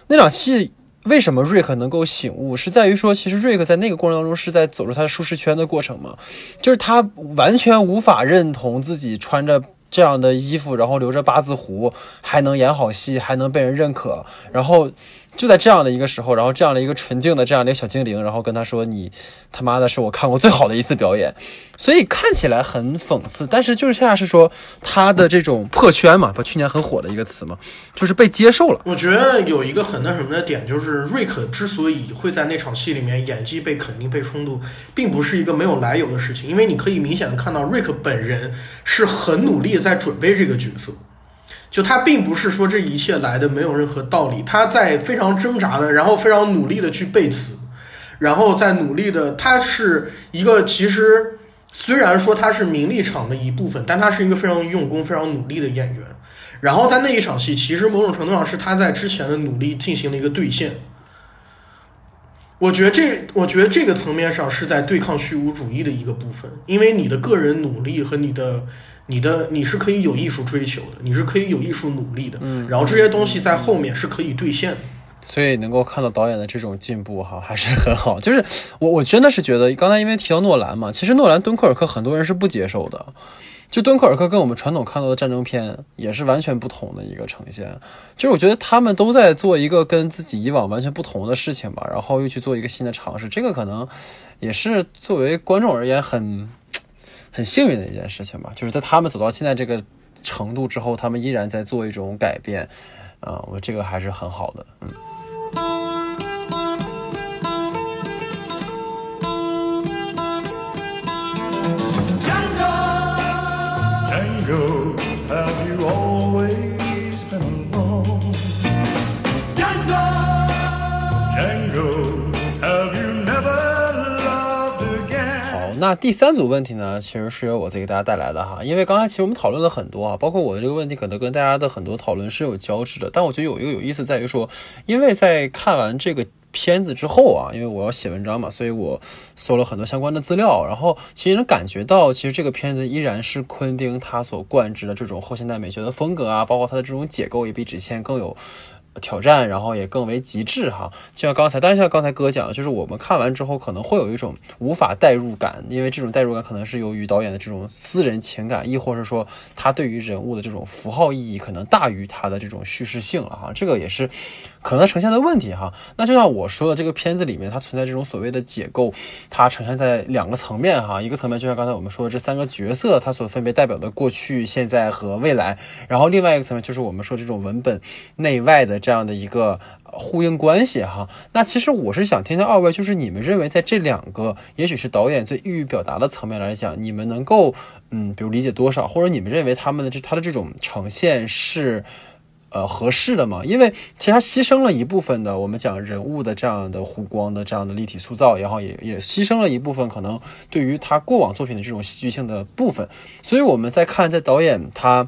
那场戏，为什么瑞克能够醒悟，是在于说，其实瑞克在那个过程当中是在走出他的舒适圈的过程嘛。就是他完全无法认同自己穿着这样的衣服，然后留着八字胡，还能演好戏，还能被人认可，然后。就在这样的一个时候，然后这样的一个纯净的这样的一个小精灵，然后跟他说：“你他妈的是我看过最好的一次表演。”所以看起来很讽刺，但是就是恰恰是说他的这种破圈嘛，把去年很火的一个词嘛，就是被接受了。我觉得有一个很那什么的点，就是瑞克之所以会在那场戏里面演技被肯定、被冲突，并不是一个没有来由的事情，因为你可以明显的看到瑞克本人是很努力在准备这个角色。就他并不是说这一切来的没有任何道理，他在非常挣扎的，然后非常努力的去背词，然后在努力的，他是一个其实虽然说他是名利场的一部分，但他是一个非常用功、非常努力的演员。然后在那一场戏，其实某种程度上是他在之前的努力进行了一个兑现。我觉得这，我觉得这个层面上是在对抗虚无主义的一个部分，因为你的个人努力和你的。你的你是可以有艺术追求的，你是可以有艺术努力的，嗯，然后这些东西在后面是可以兑现的，所以能够看到导演的这种进步哈，还是很好。就是我我真的是觉得，刚才因为提到诺兰嘛，其实诺兰敦刻尔克很多人是不接受的，就敦刻尔克跟我们传统看到的战争片也是完全不同的一个呈现。就是我觉得他们都在做一个跟自己以往完全不同的事情吧，然后又去做一个新的尝试，这个可能也是作为观众而言很。很幸运的一件事情吧，就是在他们走到现在这个程度之后，他们依然在做一种改变，啊，我这个还是很好的，嗯。那第三组问题呢，其实是由我再给大家带来的哈，因为刚才其实我们讨论了很多啊，包括我的这个问题可能跟大家的很多讨论是有交织的，但我觉得有一个有意思在于说，因为在看完这个片子之后啊，因为我要写文章嘛，所以我搜了很多相关的资料，然后其实能感觉到，其实这个片子依然是昆汀他所贯之的这种后现代美学的风格啊，包括他的这种解构也比之前更有。挑战，然后也更为极致哈，就像刚才，但是像刚才哥讲的，就是我们看完之后可能会有一种无法代入感，因为这种代入感可能是由于导演的这种私人情感，亦或是说他对于人物的这种符号意义可能大于他的这种叙事性了哈，这个也是可能呈现的问题哈。那就像我说的，这个片子里面它存在这种所谓的解构，它呈现在两个层面哈，一个层面就像刚才我们说的这三个角色，它所分别代表的过去、现在和未来，然后另外一个层面就是我们说这种文本内外的。这样的一个呼应关系哈，那其实我是想听听二位，就是你们认为在这两个，也许是导演最意欲表达的层面来讲，你们能够嗯，比如理解多少，或者你们认为他们的这他的这种呈现是呃合适的嘛？因为其实他牺牲了一部分的我们讲人物的这样的弧光的这样的立体塑造，然后也也牺牲了一部分可能对于他过往作品的这种戏剧性的部分，所以我们在看在导演他。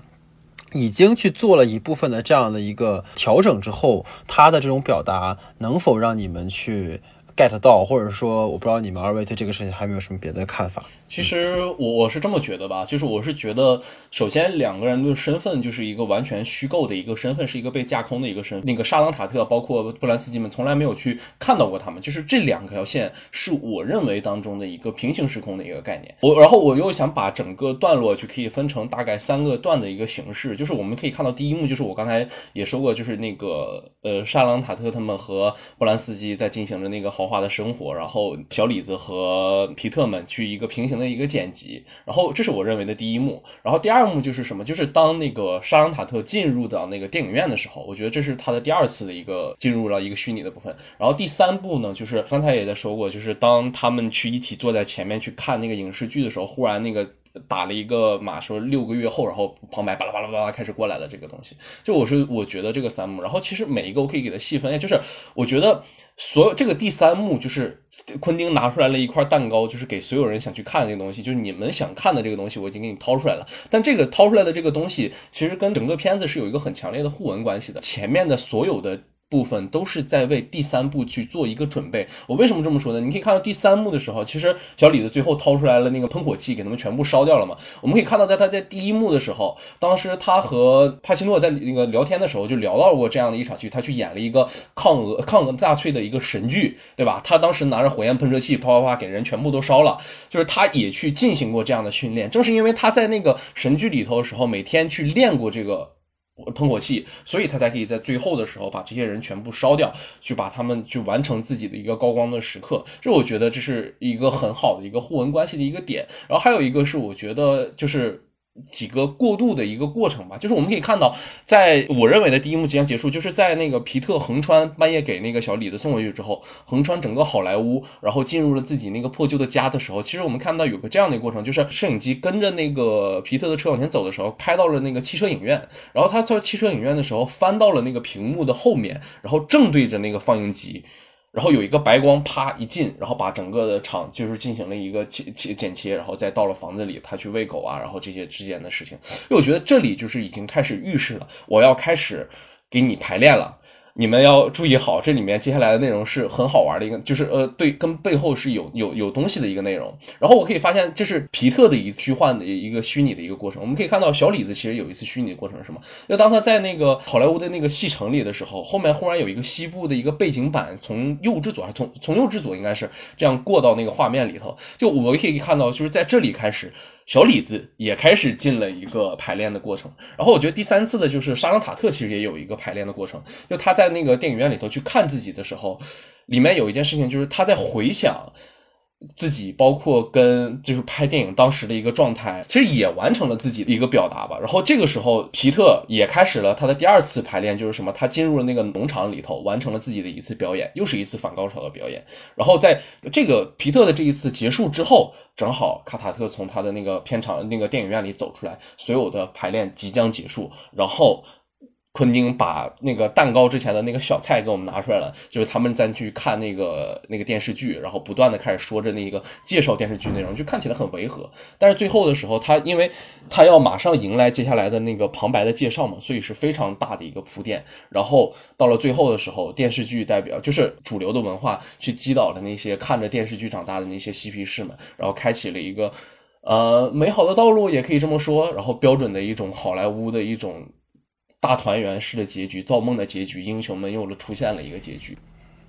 已经去做了一部分的这样的一个调整之后，他的这种表达能否让你们去 get 到，或者说我不知道你们二位对这个事情还有没有什么别的看法？其实我我是这么觉得吧，就是我是觉得，首先两个人的身份就是一个完全虚构的一个身份，是一个被架空的一个身。那个沙朗塔特包括布兰斯基们从来没有去看到过他们，就是这两条线是我认为当中的一个平行时空的一个概念。我然后我又想把整个段落就可以分成大概三个段的一个形式，就是我们可以看到第一幕就是我刚才也说过，就是那个呃沙朗塔特他们和布兰斯基在进行着那个豪化的生活，然后小李子和皮特们去一个平行。的一个剪辑，然后这是我认为的第一幕，然后第二幕就是什么？就是当那个沙朗塔特进入到那个电影院的时候，我觉得这是他的第二次的一个进入了一个虚拟的部分。然后第三部呢，就是刚才也在说过，就是当他们去一起坐在前面去看那个影视剧的时候，忽然那个。打了一个码，说六个月后，然后旁白巴拉巴拉巴拉开始过来了。这个东西，就我是我觉得这个三幕，然后其实每一个我可以给它细分，就是我觉得所有这个第三幕就是昆汀拿出来了一块蛋糕，就是给所有人想去看的这个东西，就是你们想看的这个东西，我已经给你掏出来了。但这个掏出来的这个东西，其实跟整个片子是有一个很强烈的互文关系的。前面的所有的。部分都是在为第三部去做一个准备。我为什么这么说呢？你可以看到第三幕的时候，其实小李子最后掏出来了那个喷火器，给他们全部烧掉了嘛。我们可以看到，在他在第一幕的时候，当时他和帕西诺在那个聊天的时候，就聊到过这样的一场剧，他去演了一个抗俄抗俄纳粹的一个神剧，对吧？他当时拿着火焰喷射器，啪啪啪给人全部都烧了。就是他也去进行过这样的训练，正是因为他在那个神剧里头的时候，每天去练过这个。喷火器，所以他才可以在最后的时候把这些人全部烧掉，去把他们去完成自己的一个高光的时刻。这我觉得这是一个很好的一个互文关系的一个点。然后还有一个是，我觉得就是。几个过渡的一个过程吧，就是我们可以看到，在我认为的第一幕即将结束，就是在那个皮特横穿半夜给那个小李子送回去之后，横穿整个好莱坞，然后进入了自己那个破旧的家的时候，其实我们看到有个这样的过程，就是摄影机跟着那个皮特的车往前走的时候，拍到了那个汽车影院，然后他在汽车影院的时候翻到了那个屏幕的后面，然后正对着那个放映机。然后有一个白光啪一进，然后把整个的场就是进行了一个切切剪切，然后再到了房子里，他去喂狗啊，然后这些之间的事情，因为我觉得这里就是已经开始预示了，我要开始给你排练了。你们要注意好，这里面接下来的内容是很好玩的一个，就是呃，对，跟背后是有有有东西的一个内容。然后我可以发现，这是皮特的一虚幻的一个虚拟的一个过程。我们可以看到，小李子其实有一次虚拟的过程是什么？就当他在那个好莱坞的那个戏城里的时候，后面忽然有一个西部的一个背景板从右至左，还从从右至左，应该是这样过到那个画面里头。就我可以看到，就是在这里开始。小李子也开始进了一个排练的过程，然后我觉得第三次的就是沙朗塔特其实也有一个排练的过程，就他在那个电影院里头去看自己的时候，里面有一件事情就是他在回想。自己包括跟就是拍电影当时的一个状态，其实也完成了自己的一个表达吧。然后这个时候，皮特也开始了他的第二次排练，就是什么？他进入了那个农场里头，完成了自己的一次表演，又是一次反高潮的表演。然后在这个皮特的这一次结束之后，正好卡塔特从他的那个片场那个电影院里走出来，所有的排练即将结束，然后。昆汀把那个蛋糕之前的那个小菜给我们拿出来了，就是他们再去看那个那个电视剧，然后不断的开始说着那个介绍电视剧内容，就看起来很违和。但是最后的时候，他因为他要马上迎来接下来的那个旁白的介绍嘛，所以是非常大的一个铺垫。然后到了最后的时候，电视剧代表就是主流的文化去击倒了那些看着电视剧长大的那些嬉皮士们，然后开启了一个呃美好的道路，也可以这么说。然后标准的一种好莱坞的一种。大团圆式的结局，造梦的结局，英雄们又了出现了一个结局。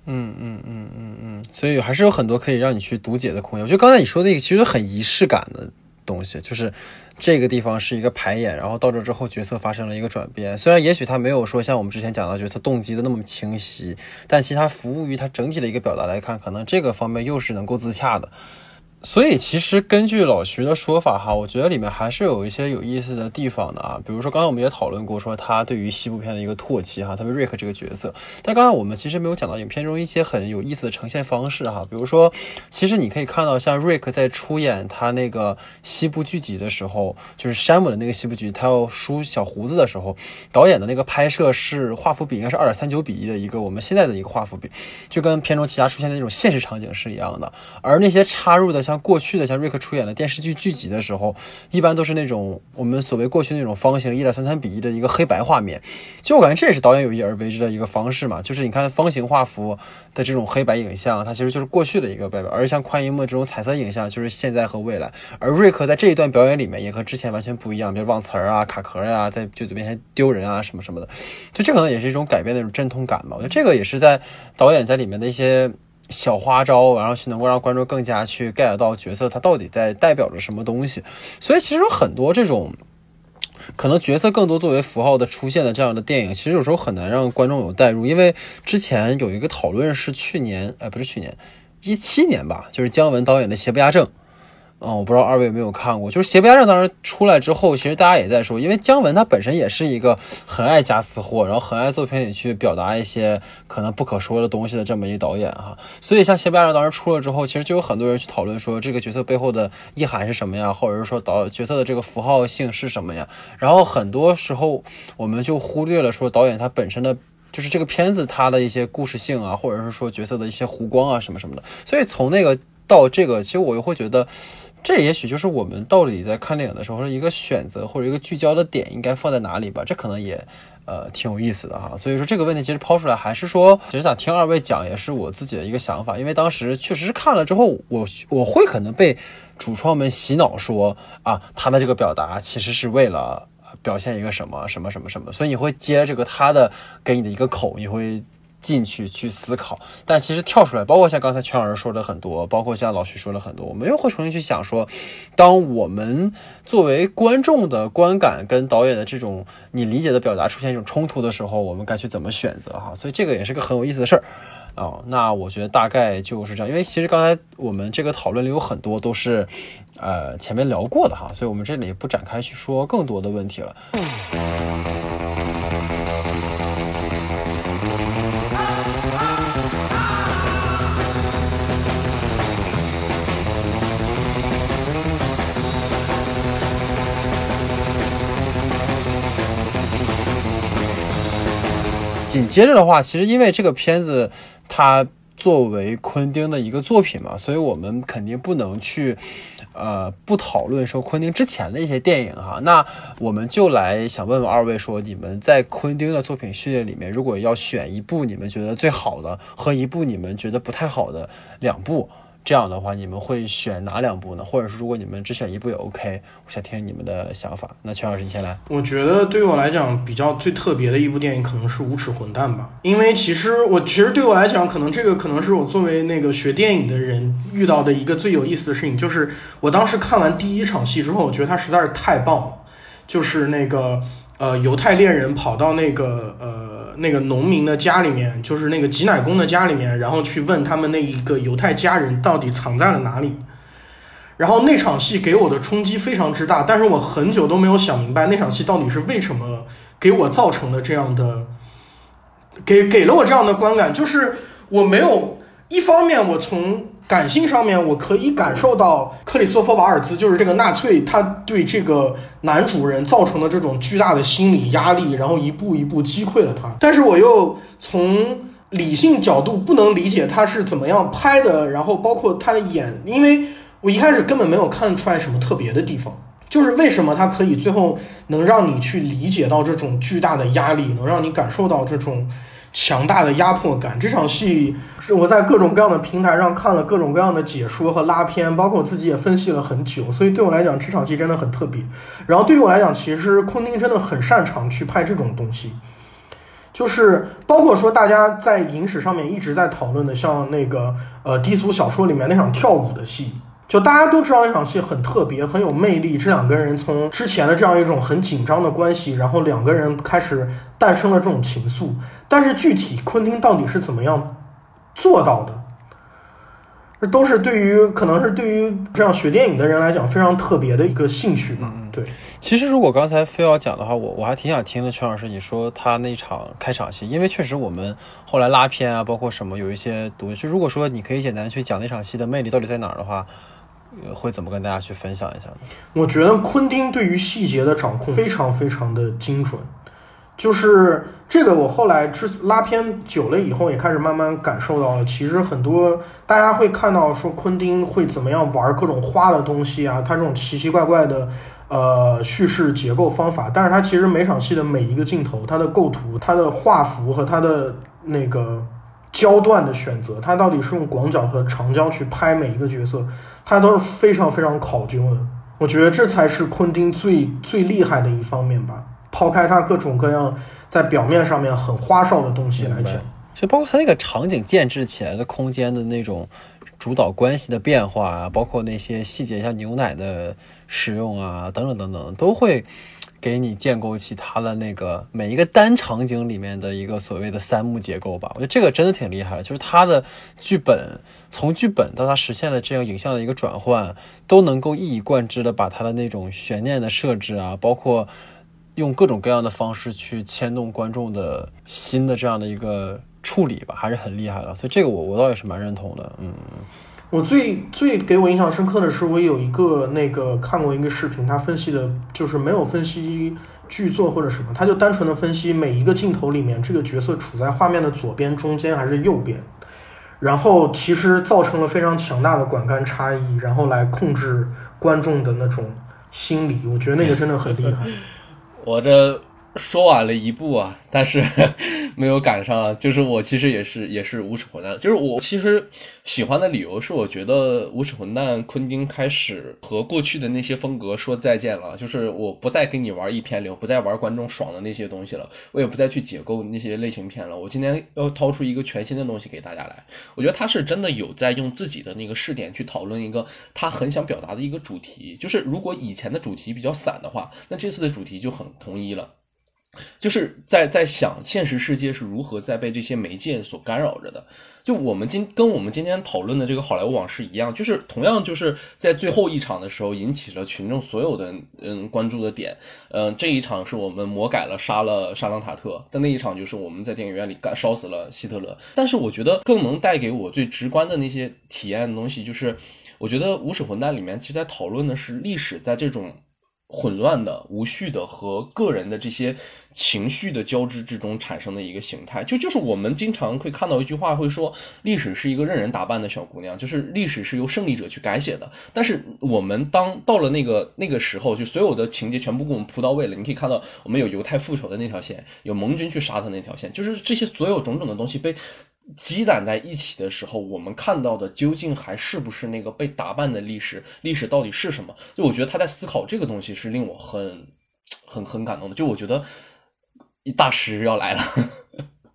嗯嗯嗯嗯嗯，所以还是有很多可以让你去读解的空间。我觉得刚才你说的那个其实很仪式感的东西，就是这个地方是一个排演，然后到这之后角色发生了一个转变。虽然也许他没有说像我们之前讲的角色动机的那么清晰，但其实他服务于他整体的一个表达来看，可能这个方面又是能够自洽的。所以其实根据老徐的说法哈，我觉得里面还是有一些有意思的地方的啊。比如说刚才我们也讨论过，说他对于西部片的一个唾弃哈，特别瑞克这个角色。但刚才我们其实没有讲到影片中一些很有意思的呈现方式哈。比如说，其实你可以看到，像瑞克在出演他那个西部剧集的时候，就是山姆的那个西部剧，他要梳小胡子的时候，导演的那个拍摄是画幅比应该是二点三九比一的一个我们现在的一个画幅比，就跟片中其他出现的那种现实场景是一样的。而那些插入的像。像过去的像瑞克出演的电视剧剧集的时候，一般都是那种我们所谓过去那种方形一点三三比一的一个黑白画面。就我感觉这也是导演有意而为之的一个方式嘛，就是你看方形画幅的这种黑白影像，它其实就是过去的一个代表，而像宽银幕这种彩色影像，就是现在和未来。而瑞克在这一段表演里面也和之前完全不一样，比如忘词儿啊、卡壳呀，在剧组面前丢人啊什么什么的，就这可能也是一种改变的一种阵痛感嘛。我觉得这个也是在导演在里面的一些。小花招，然后去能够让观众更加去 get 到角色他到底在代表着什么东西。所以其实有很多这种可能角色更多作为符号的出现的这样的电影，其实有时候很难让观众有代入。因为之前有一个讨论是去年，哎，不是去年，一七年吧，就是姜文导演的《邪不压正》。嗯，我不知道二位有没有看过，就是《邪不压正》当时出来之后，其实大家也在说，因为姜文他本身也是一个很爱加私货，然后很爱作品里去表达一些可能不可说的东西的这么一导演哈。所以像《邪不压正》当时出了之后，其实就有很多人去讨论说这个角色背后的意涵是什么呀，或者是说导角色的这个符号性是什么呀。然后很多时候我们就忽略了说导演他本身的就是这个片子它的一些故事性啊，或者是说角色的一些弧光啊什么什么的。所以从那个到这个，其实我又会觉得。这也许就是我们到底在看电影的时候，一个选择或者一个聚焦的点应该放在哪里吧？这可能也，呃，挺有意思的哈。所以说这个问题其实抛出来，还是说，其实想听二位讲，也是我自己的一个想法。因为当时确实是看了之后，我我会可能被主创们洗脑说啊，他的这个表达其实是为了表现一个什么什么什么什么，所以你会接这个他的给你的一个口，你会。进去去思考，但其实跳出来，包括像刚才全老师说的很多，包括像老徐说了很多，我们又会重新去想说，当我们作为观众的观感跟导演的这种你理解的表达出现一种冲突的时候，我们该去怎么选择哈？所以这个也是个很有意思的事儿啊。那我觉得大概就是这样，因为其实刚才我们这个讨论里有很多都是呃前面聊过的哈，所以我们这里不展开去说更多的问题了。紧接着的话，其实因为这个片子它作为昆汀的一个作品嘛，所以我们肯定不能去，呃，不讨论说昆汀之前的一些电影哈。那我们就来想问问二位，说你们在昆汀的作品序列里面，如果要选一部你们觉得最好的和一部你们觉得不太好的两部。这样的话，你们会选哪两部呢？或者是如果你们只选一部也 OK，我想听你们的想法。那全老师，你先来。我觉得对于我来讲，比较最特别的一部电影可能是《无耻混蛋》吧，因为其实我其实对我来讲，可能这个可能是我作为那个学电影的人遇到的一个最有意思的事情，就是我当时看完第一场戏之后，我觉得它实在是太棒了，就是那个呃犹太猎人跑到那个呃。那个农民的家里面，就是那个挤奶工的家里面，然后去问他们那一个犹太家人到底藏在了哪里。然后那场戏给我的冲击非常之大，但是我很久都没有想明白那场戏到底是为什么给我造成了这样的，给给了我这样的观感，就是我没有一方面我从。感性上面，我可以感受到克里斯托弗·瓦尔兹就是这个纳粹，他对这个男主人造成的这种巨大的心理压力，然后一步一步击溃了他。但是我又从理性角度不能理解他是怎么样拍的，然后包括他的演，因为我一开始根本没有看出来什么特别的地方，就是为什么他可以最后能让你去理解到这种巨大的压力，能让你感受到这种。强大的压迫感，这场戏是我在各种各样的平台上看了各种各样的解说和拉片，包括我自己也分析了很久，所以对我来讲这场戏真的很特别。然后对于我来讲，其实昆汀真的很擅长去拍这种东西，就是包括说大家在影史上面一直在讨论的，像那个呃低俗小说里面那场跳舞的戏。就大家都知道那场戏很特别，很有魅力。这两个人从之前的这样一种很紧张的关系，然后两个人开始诞生了这种情愫。但是具体昆汀到底是怎么样做到的？这都是对于可能是对于这样学电影的人来讲非常特别的一个兴趣吧。对，其实如果刚才非要讲的话，我我还挺想听的，全老师你说他那场开场戏，因为确实我们后来拉片啊，包括什么有一些东西，就如果说你可以简单去讲那场戏的魅力到底在哪儿的话。会怎么跟大家去分享一下呢？我觉得昆汀对于细节的掌控非常非常的精准，就是这个，我后来之拉片久了以后，也开始慢慢感受到了。其实很多大家会看到说昆汀会怎么样玩各种花的东西啊，他这种奇奇怪怪的呃叙事结构方法。但是他其实每场戏的每一个镜头，他的构图、他的画幅和他的那个焦段的选择，他到底是用广角和长焦去拍每一个角色，他都是非常非常考究的。我觉得这才是昆汀最最厉害的一方面吧。抛开它各种各样在表面上面很花哨的东西来讲，就包括它那个场景建制起来的空间的那种主导关系的变化啊，包括那些细节，像牛奶的使用啊，等等等等，都会给你建构起它的那个每一个单场景里面的一个所谓的三幕结构吧。我觉得这个真的挺厉害的，就是它的剧本从剧本到它实现了这样影像的一个转换，都能够一以贯之的把它的那种悬念的设置啊，包括。用各种各样的方式去牵动观众的心的这样的一个处理吧，还是很厉害的。所以这个我我倒也是蛮认同的。嗯，我最最给我印象深刻的是，我有一个那个看过一个视频，他分析的就是没有分析剧作或者什么，他就单纯的分析每一个镜头里面这个角色处在画面的左边、中间还是右边，然后其实造成了非常强大的管干差异，然后来控制观众的那种心理。我觉得那个真的很厉害。我这说晚了一步啊，但是 没有赶上。就是我其实也是也是无耻混蛋，就是我其实喜欢的理由是，我觉得无耻混蛋昆汀开始和过去的那些风格说再见了。就是我不再跟你玩一篇流，不再玩观众爽的那些东西了，我也不再去解构那些类型片了。我今天要掏出一个全新的东西给大家来。我觉得他是真的有在用自己的那个视点去讨论一个他很想表达的一个主题。就是如果以前的主题比较散的话，那这次的主题就很统一了。就是在在想现实世界是如何在被这些媒介所干扰着的。就我们今跟我们今天讨论的这个好莱坞往事一样，就是同样就是在最后一场的时候引起了群众所有的嗯关注的点。嗯，这一场是我们魔改了杀了沙朗塔特，但那一场就是我们在电影院里干烧死了希特勒。但是我觉得更能带给我最直观的那些体验的东西，就是我觉得《无耻混蛋》里面其实在讨论的是历史在这种。混乱的、无序的和个人的这些情绪的交织之中产生的一个形态，就就是我们经常会看到一句话，会说历史是一个任人打扮的小姑娘，就是历史是由胜利者去改写的。但是我们当到了那个那个时候，就所有的情节全部给我们铺到位了。你可以看到，我们有犹太复仇的那条线，有盟军去杀他那条线，就是这些所有种种的东西被。积攒在一起的时候，我们看到的究竟还是不是那个被打扮的历史？历史到底是什么？就我觉得他在思考这个东西是令我很、很、很感动的。就我觉得大师要来了，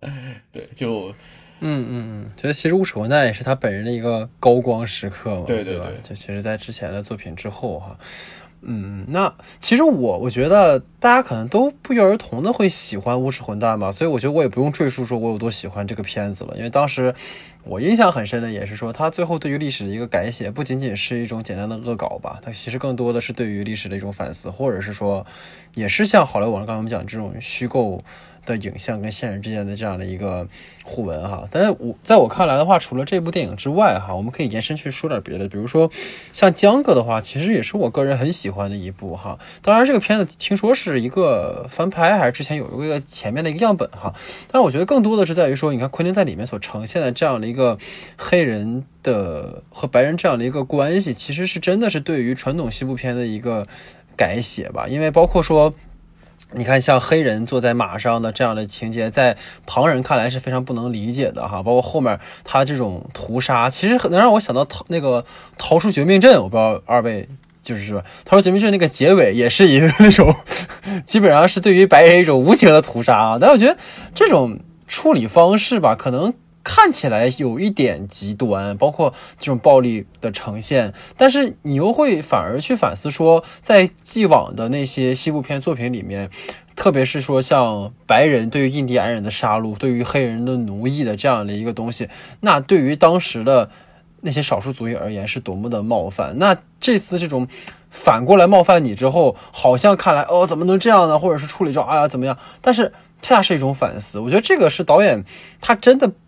对，就嗯嗯嗯，觉得其实《无耻混蛋》也是他本人的一个高光时刻嘛，对对对，就其实，在之前的作品之后哈。嗯，那其实我我觉得大家可能都不约而同的会喜欢《无耻混蛋》吧，所以我觉得我也不用赘述说我有多喜欢这个片子了，因为当时我印象很深的也是说，他最后对于历史的一个改写，不仅仅是一种简单的恶搞吧，它其实更多的是对于历史的一种反思，或者是说，也是像好莱坞刚才我们讲这种虚构。的影像跟现实之间的这样的一个互文哈，但是我在我看来的话，除了这部电影之外哈，我们可以延伸去说点别的，比如说像江哥的话，其实也是我个人很喜欢的一部哈。当然这个片子听说是一个翻拍，还是之前有一个前面的一个样本哈。但我觉得更多的是在于说，你看昆汀在里面所呈现的这样的一个黑人的和白人这样的一个关系，其实是真的是对于传统西部片的一个改写吧，因为包括说。你看，像黑人坐在马上的这样的情节，在旁人看来是非常不能理解的哈。包括后面他这种屠杀，其实能让我想到逃那个逃出绝命镇。我不知道二位就是说逃出绝命镇那个结尾也是一个 那种，基本上是对于白人一种无情的屠杀啊。但我觉得这种处理方式吧，可能。看起来有一点极端，包括这种暴力的呈现，但是你又会反而去反思说，在既往的那些西部片作品里面，特别是说像白人对于印第安人的杀戮，对于黑人的奴役的这样的一个东西，那对于当时的那些少数族裔而言是多么的冒犯。那这次这种反过来冒犯你之后，好像看来哦怎么能这样呢？或者是处理着哎呀怎么样？但是恰恰是一种反思。我觉得这个是导演他真的。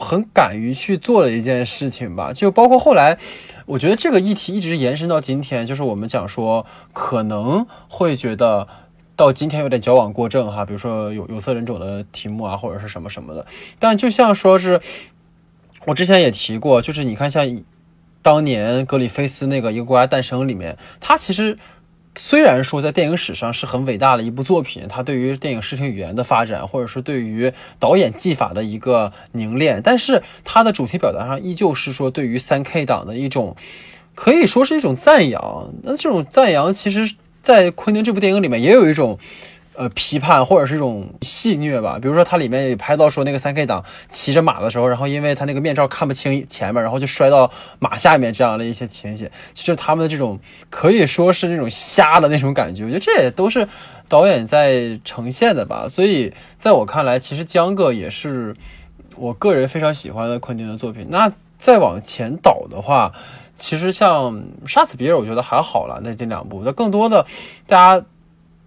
很敢于去做的一件事情吧，就包括后来，我觉得这个议题一直延伸到今天，就是我们讲说可能会觉得到今天有点矫枉过正哈，比如说有有色人种的题目啊，或者是什么什么的。但就像说是，我之前也提过，就是你看像当年格里菲斯那个《一个国家诞生》里面，他其实。虽然说在电影史上是很伟大的一部作品，它对于电影视听语言的发展，或者说对于导演技法的一个凝练，但是它的主题表达上依旧是说对于三 K 党的一种，可以说是一种赞扬。那这种赞扬，其实，在昆汀这部电影里面也有一种。呃，批判或者是一种戏谑吧。比如说，它里面也拍到说，那个三 K 党骑着马的时候，然后因为他那个面罩看不清前面，然后就摔到马下面这样的一些情节，其实他们的这种可以说是那种瞎的那种感觉。我觉得这也都是导演在呈现的吧。所以在我看来，其实江哥也是我个人非常喜欢的昆汀的作品。那再往前倒的话，其实像《杀死比尔》，我觉得还好了。那这两部，那更多的大家。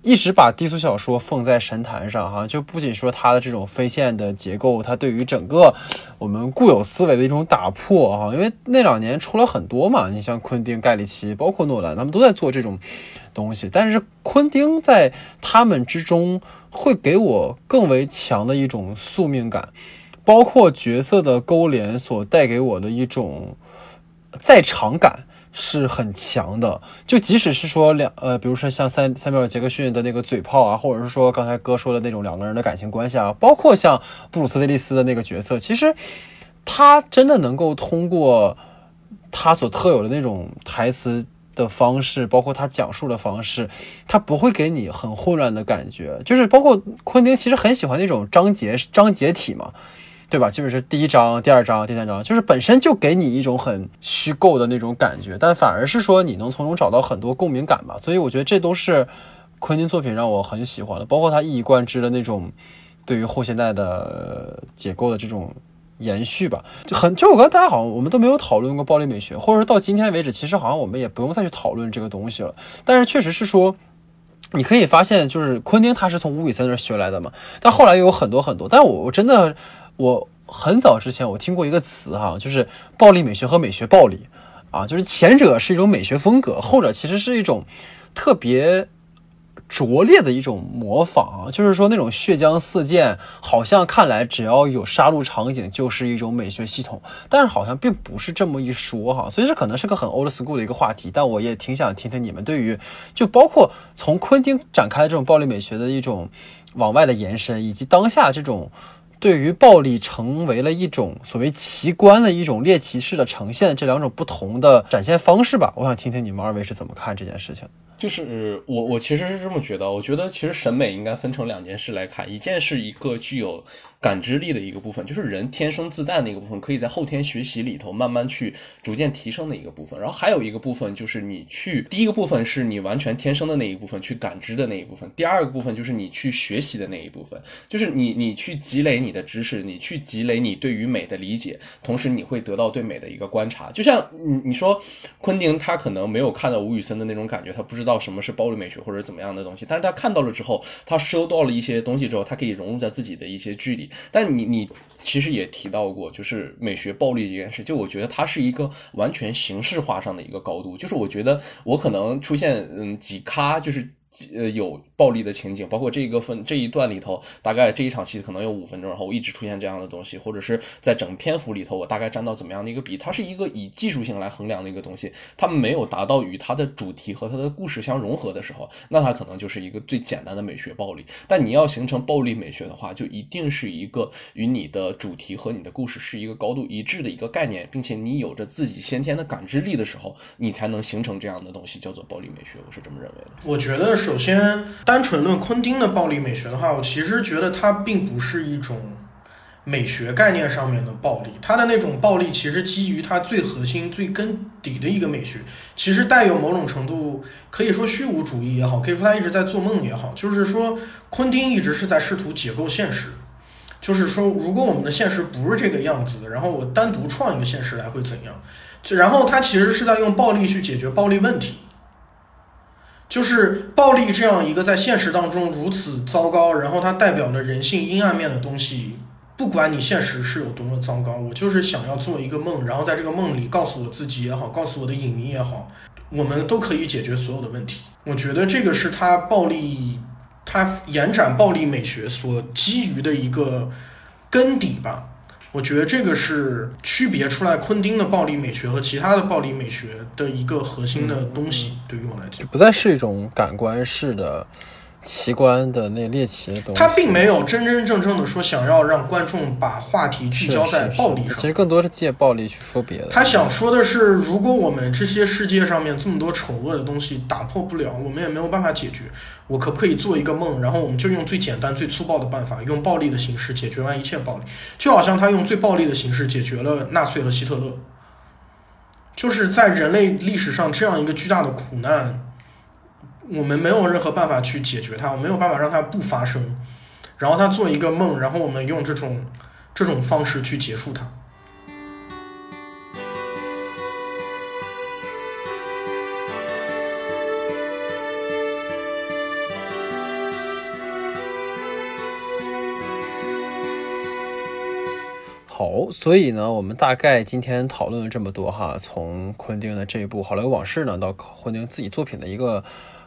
一直把低俗小说奉在神坛上，哈，就不仅说它的这种非线的结构，它对于整个我们固有思维的一种打破，哈，因为那两年出了很多嘛，你像昆汀、盖里奇，包括诺兰，他们都在做这种东西，但是昆汀在他们之中会给我更为强的一种宿命感，包括角色的勾连所带给我的一种在场感。是很强的，就即使是说两呃，比如说像三三缪尔杰克逊的那个嘴炮啊，或者是说刚才哥说的那种两个人的感情关系啊，包括像布鲁斯威利斯的那个角色，其实他真的能够通过他所特有的那种台词的方式，包括他讲述的方式，他不会给你很混乱的感觉，就是包括昆汀其实很喜欢那种章节章节体嘛。对吧？基本是第一章、第二章、第三章，就是本身就给你一种很虚构的那种感觉，但反而是说你能从中找到很多共鸣感吧。所以我觉得这都是昆汀作品让我很喜欢的，包括他一以贯之的那种对于后现代的结构的这种延续吧。就很就我刚大家好像我们都没有讨论过暴力美学，或者说到今天为止，其实好像我们也不用再去讨论这个东西了。但是确实是说，你可以发现，就是昆汀他是从吴宇森那学来的嘛，但后来又有很多很多，但我我真的。我很早之前我听过一个词哈，就是暴力美学和美学暴力啊，就是前者是一种美学风格，后者其实是一种特别拙劣的一种模仿，就是说那种血浆四溅，好像看来只要有杀戮场景就是一种美学系统，但是好像并不是这么一说哈，所以这可能是个很 old school 的一个话题，但我也挺想听听你们对于就包括从昆汀展开这种暴力美学的一种往外的延伸，以及当下这种。对于暴力成为了一种所谓奇观的一种猎奇式的呈现，这两种不同的展现方式吧，我想听听你们二位是怎么看这件事情。就是我，我其实是这么觉得，我觉得其实审美应该分成两件事来看，一件是一个具有。感知力的一个部分，就是人天生自带的一个部分，可以在后天学习里头慢慢去逐渐提升的一个部分。然后还有一个部分，就是你去第一个部分是你完全天生的那一部分，去感知的那一部分；第二个部分就是你去学习的那一部分，就是你你去积累你的知识，你去积累你对于美的理解，同时你会得到对美的一个观察。就像你你说昆汀他可能没有看到吴宇森的那种感觉，他不知道什么是暴力美学或者怎么样的东西，但是他看到了之后，他收到了一些东西之后，他可以融入在自己的一些剧里。但你你其实也提到过，就是美学暴力这件事，就我觉得它是一个完全形式化上的一个高度，就是我觉得我可能出现嗯几咖就是。呃，有暴力的情景，包括这个分这一段里头，大概这一场戏可能有五分钟，然后我一直出现这样的东西，或者是在整篇幅里头，我大概占到怎么样的一个比？它是一个以技术性来衡量的一个东西，它没有达到与它的主题和它的故事相融合的时候，那它可能就是一个最简单的美学暴力。但你要形成暴力美学的话，就一定是一个与你的主题和你的故事是一个高度一致的一个概念，并且你有着自己先天的感知力的时候，你才能形成这样的东西，叫做暴力美学。我是这么认为的。我觉得是。首先，单纯论昆汀的暴力美学的话，我其实觉得它并不是一种美学概念上面的暴力，它的那种暴力其实基于它最核心、最根底的一个美学，其实带有某种程度，可以说虚无主义也好，可以说他一直在做梦也好，就是说昆汀一直是在试图解构现实，就是说如果我们的现实不是这个样子，然后我单独创一个现实来会怎样？就然后他其实是在用暴力去解决暴力问题。就是暴力这样一个在现实当中如此糟糕，然后它代表了人性阴暗面的东西。不管你现实是有多么糟糕，我就是想要做一个梦，然后在这个梦里告诉我自己也好，告诉我的影迷也好，我们都可以解决所有的问题。我觉得这个是他暴力它延展暴力美学所基于的一个根底吧。我觉得这个是区别出来昆汀的暴力美学和其他的暴力美学的一个核心的东西。对于我来讲，不再是一种感官式的。奇观的那猎奇的东西，他并没有真真正正的说想要让观众把话题聚焦在暴力上，其实更多是借暴力去说别的。他想说的是，如果我们这些世界上面这么多丑恶的东西打破不了，我们也没有办法解决。我可不可以做一个梦，然后我们就用最简单、最粗暴的办法，用暴力的形式解决完一切暴力？就好像他用最暴力的形式解决了纳粹和希特勒，就是在人类历史上这样一个巨大的苦难。我们没有任何办法去解决它，我没有办法让它不发生，然后他做一个梦，然后我们用这种这种方式去结束它。好，所以呢，我们大概今天讨论了这么多哈，从昆汀的这一部《好莱坞往事》呢，到昆汀自己作品的一个。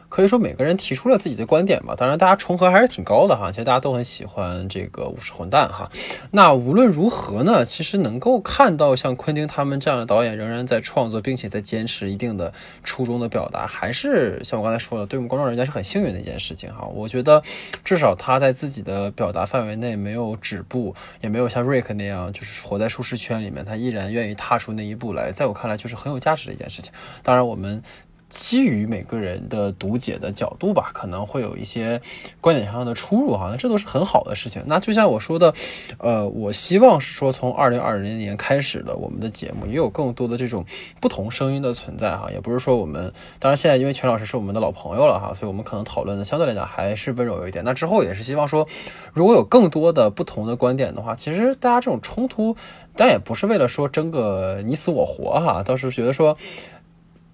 可以说每个人提出了自己的观点嘛，当然大家重合还是挺高的哈。其实大家都很喜欢这个武士混蛋哈。那无论如何呢，其实能够看到像昆汀他们这样的导演仍然在创作，并且在坚持一定的初衷的表达，还是像我刚才说的，对我们观众人家是很幸运的一件事情哈。我觉得至少他在自己的表达范围内没有止步，也没有像瑞克那样就是活在舒适圈里面，他依然愿意踏出那一步来，在我看来就是很有价值的一件事情。当然我们。基于每个人的读解的角度吧，可能会有一些观点上的出入哈，那这都是很好的事情。那就像我说的，呃，我希望是说从二零二零年开始的我们的节目，也有更多的这种不同声音的存在哈，也不是说我们，当然现在因为全老师是我们的老朋友了哈，所以我们可能讨论的相对来讲还是温柔一点。那之后也是希望说，如果有更多的不同的观点的话，其实大家这种冲突，但也不是为了说争个你死我活哈，倒是觉得说。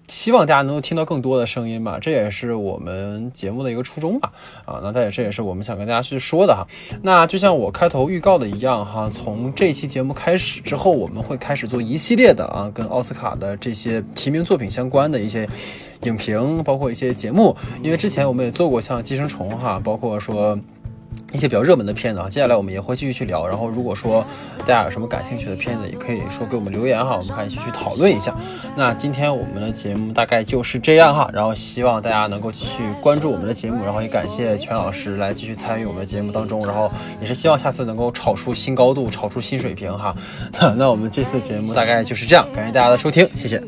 希望大家能够听到更多的声音吧，这也是我们节目的一个初衷吧。啊，那但也这也是我们想跟大家去说的哈。那就像我开头预告的一样哈，从这期节目开始之后，我们会开始做一系列的啊，跟奥斯卡的这些提名作品相关的一些影评，包括一些节目。因为之前我们也做过像《寄生虫》哈，包括说。一些比较热门的片子啊，接下来我们也会继续去聊。然后，如果说大家有什么感兴趣的片子，也可以说给我们留言哈，我们可以继续讨论一下。那今天我们的节目大概就是这样哈，然后希望大家能够继续关注我们的节目，然后也感谢全老师来继续参与我们的节目当中，然后也是希望下次能够炒出新高度，炒出新水平哈。那我们这次的节目大概就是这样，感谢大家的收听，谢谢。